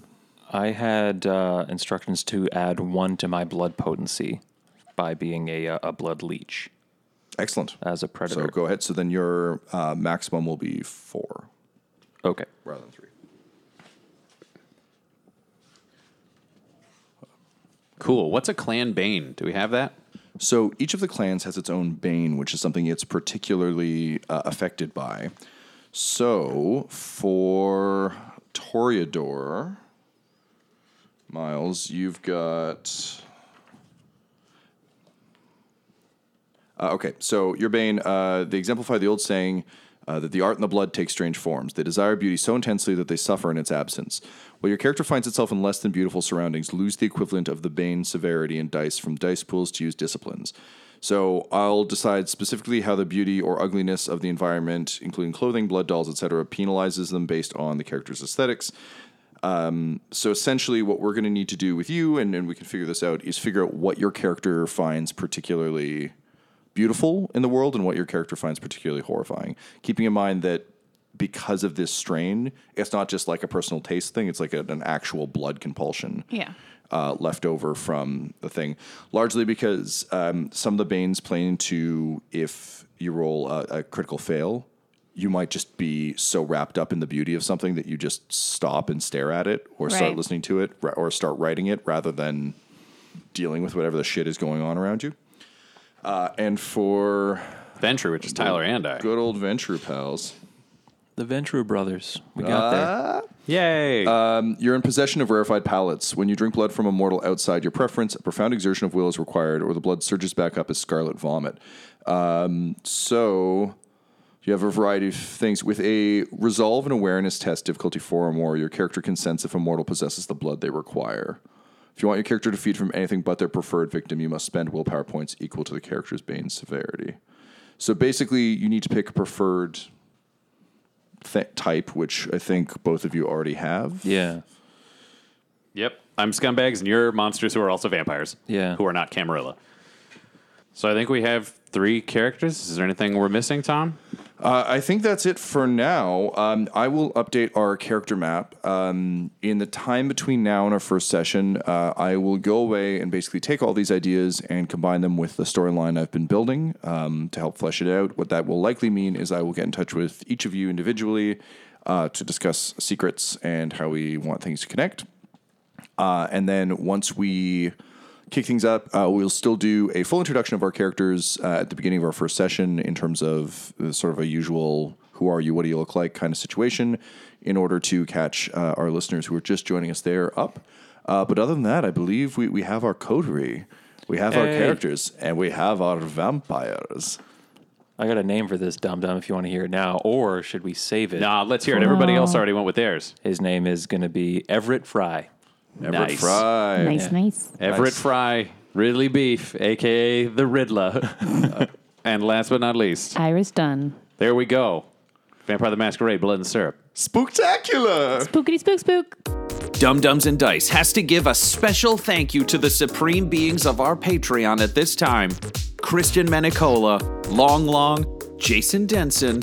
Speaker 5: I had uh, instructions to add one to my blood potency by being a uh, a blood leech
Speaker 3: Excellent.
Speaker 5: as a predator.
Speaker 3: So go ahead. So then your uh, maximum will be four
Speaker 5: okay.
Speaker 3: rather than three.
Speaker 1: Cool. What's a clan bane? Do we have that?
Speaker 3: So each of the clans has its own bane, which is something it's particularly uh, affected by. So for Toreador, Miles, you've got. Uh, okay, so your bane, uh, they exemplify the old saying, Uh, that the art and the blood take strange forms. They desire beauty so intensely that they suffer in its absence. While your character finds itself in less than beautiful surroundings, lose the equivalent of the bane severity in dice from dice pools to use disciplines. So I'll decide specifically how the beauty or ugliness of the environment, including clothing, blood dolls, etc., penalizes them based on the character's aesthetics. Um, so essentially, what we're going to need to do with you, and, and we can figure this out, is figure out what your character finds particularly beautiful in the world and what your character finds particularly horrifying. Keeping in mind that because of this strain, it's not just like a personal taste thing; it's like a, an actual blood compulsion
Speaker 4: Yeah.
Speaker 3: uh, left over from the thing, largely because um, some of the banes play into if you roll a, a critical fail, you might just be so wrapped up in the beauty of something that you just stop and stare at it, or start
Speaker 4: Right.
Speaker 3: listening to it, ra- or start writing it rather than dealing with whatever the shit is going on around you. Uh, and for
Speaker 1: Ventrue, which is Tyler and I.
Speaker 3: good old venture pals,
Speaker 5: The Ventura brothers. We got there.
Speaker 1: Yay!
Speaker 3: You're in possession of rarefied palates. When you drink blood from a mortal outside your preference, a profound exertion of will is required, or the blood surges back up as scarlet vomit. Um, so you have a variety of things. With a resolve and awareness test, difficulty four or more, your character can sense if a mortal possesses the blood they require. If you want your character to feed from anything but their preferred victim, you must spend willpower points equal to the character's bane severity. So basically, you need to pick a preferred th- type, which I think both of you already have.
Speaker 5: Yeah.
Speaker 1: yep. I'm scumbags, and you're monsters who are also vampires.
Speaker 5: Yeah.
Speaker 1: Who are not Camarilla. So I think we have three characters. Is there anything we're missing, Tom?
Speaker 3: Uh, I think that's it for now. Um, I will update our character map. Um, in the time between now and our first session, uh, I will go away and basically take all these ideas and combine them with the storyline I've been building um, to help flesh it out. What that will likely mean is I will get in touch with each of you individually uh, to discuss secrets and how we want things to connect. Uh, and then once we kick things up, uh, we'll still do a full introduction of our characters uh, at the beginning of our first session in terms of uh, sort of a usual who are you, what do you look like kind of situation in order to catch uh, our listeners who are just joining us there up. Uh, but other than that, I believe we, we have our coterie. We have our characters and we have our vampires.
Speaker 5: I got a name for this dum dum if you want to hear it now, or should we save it?
Speaker 1: Nah, let's hear it. Everybody else already went with theirs.
Speaker 5: His name is going to be Everett Fry.
Speaker 3: Everett
Speaker 1: Nice.
Speaker 3: Fry.
Speaker 6: Nice, nice.
Speaker 1: Everett Fry, Ridley Beef, aka the Riddler. and last but not least,
Speaker 6: Iris Dunn.
Speaker 1: there we go. Vampire the Masquerade, Blood and Syrup.
Speaker 3: Spooktacular!
Speaker 6: Spookity spook spook.
Speaker 7: Dumb Dumbs and Dice has to give a special thank you to the supreme beings of our Patreon at this time Christian Menicola, Long Long, Jason Denson,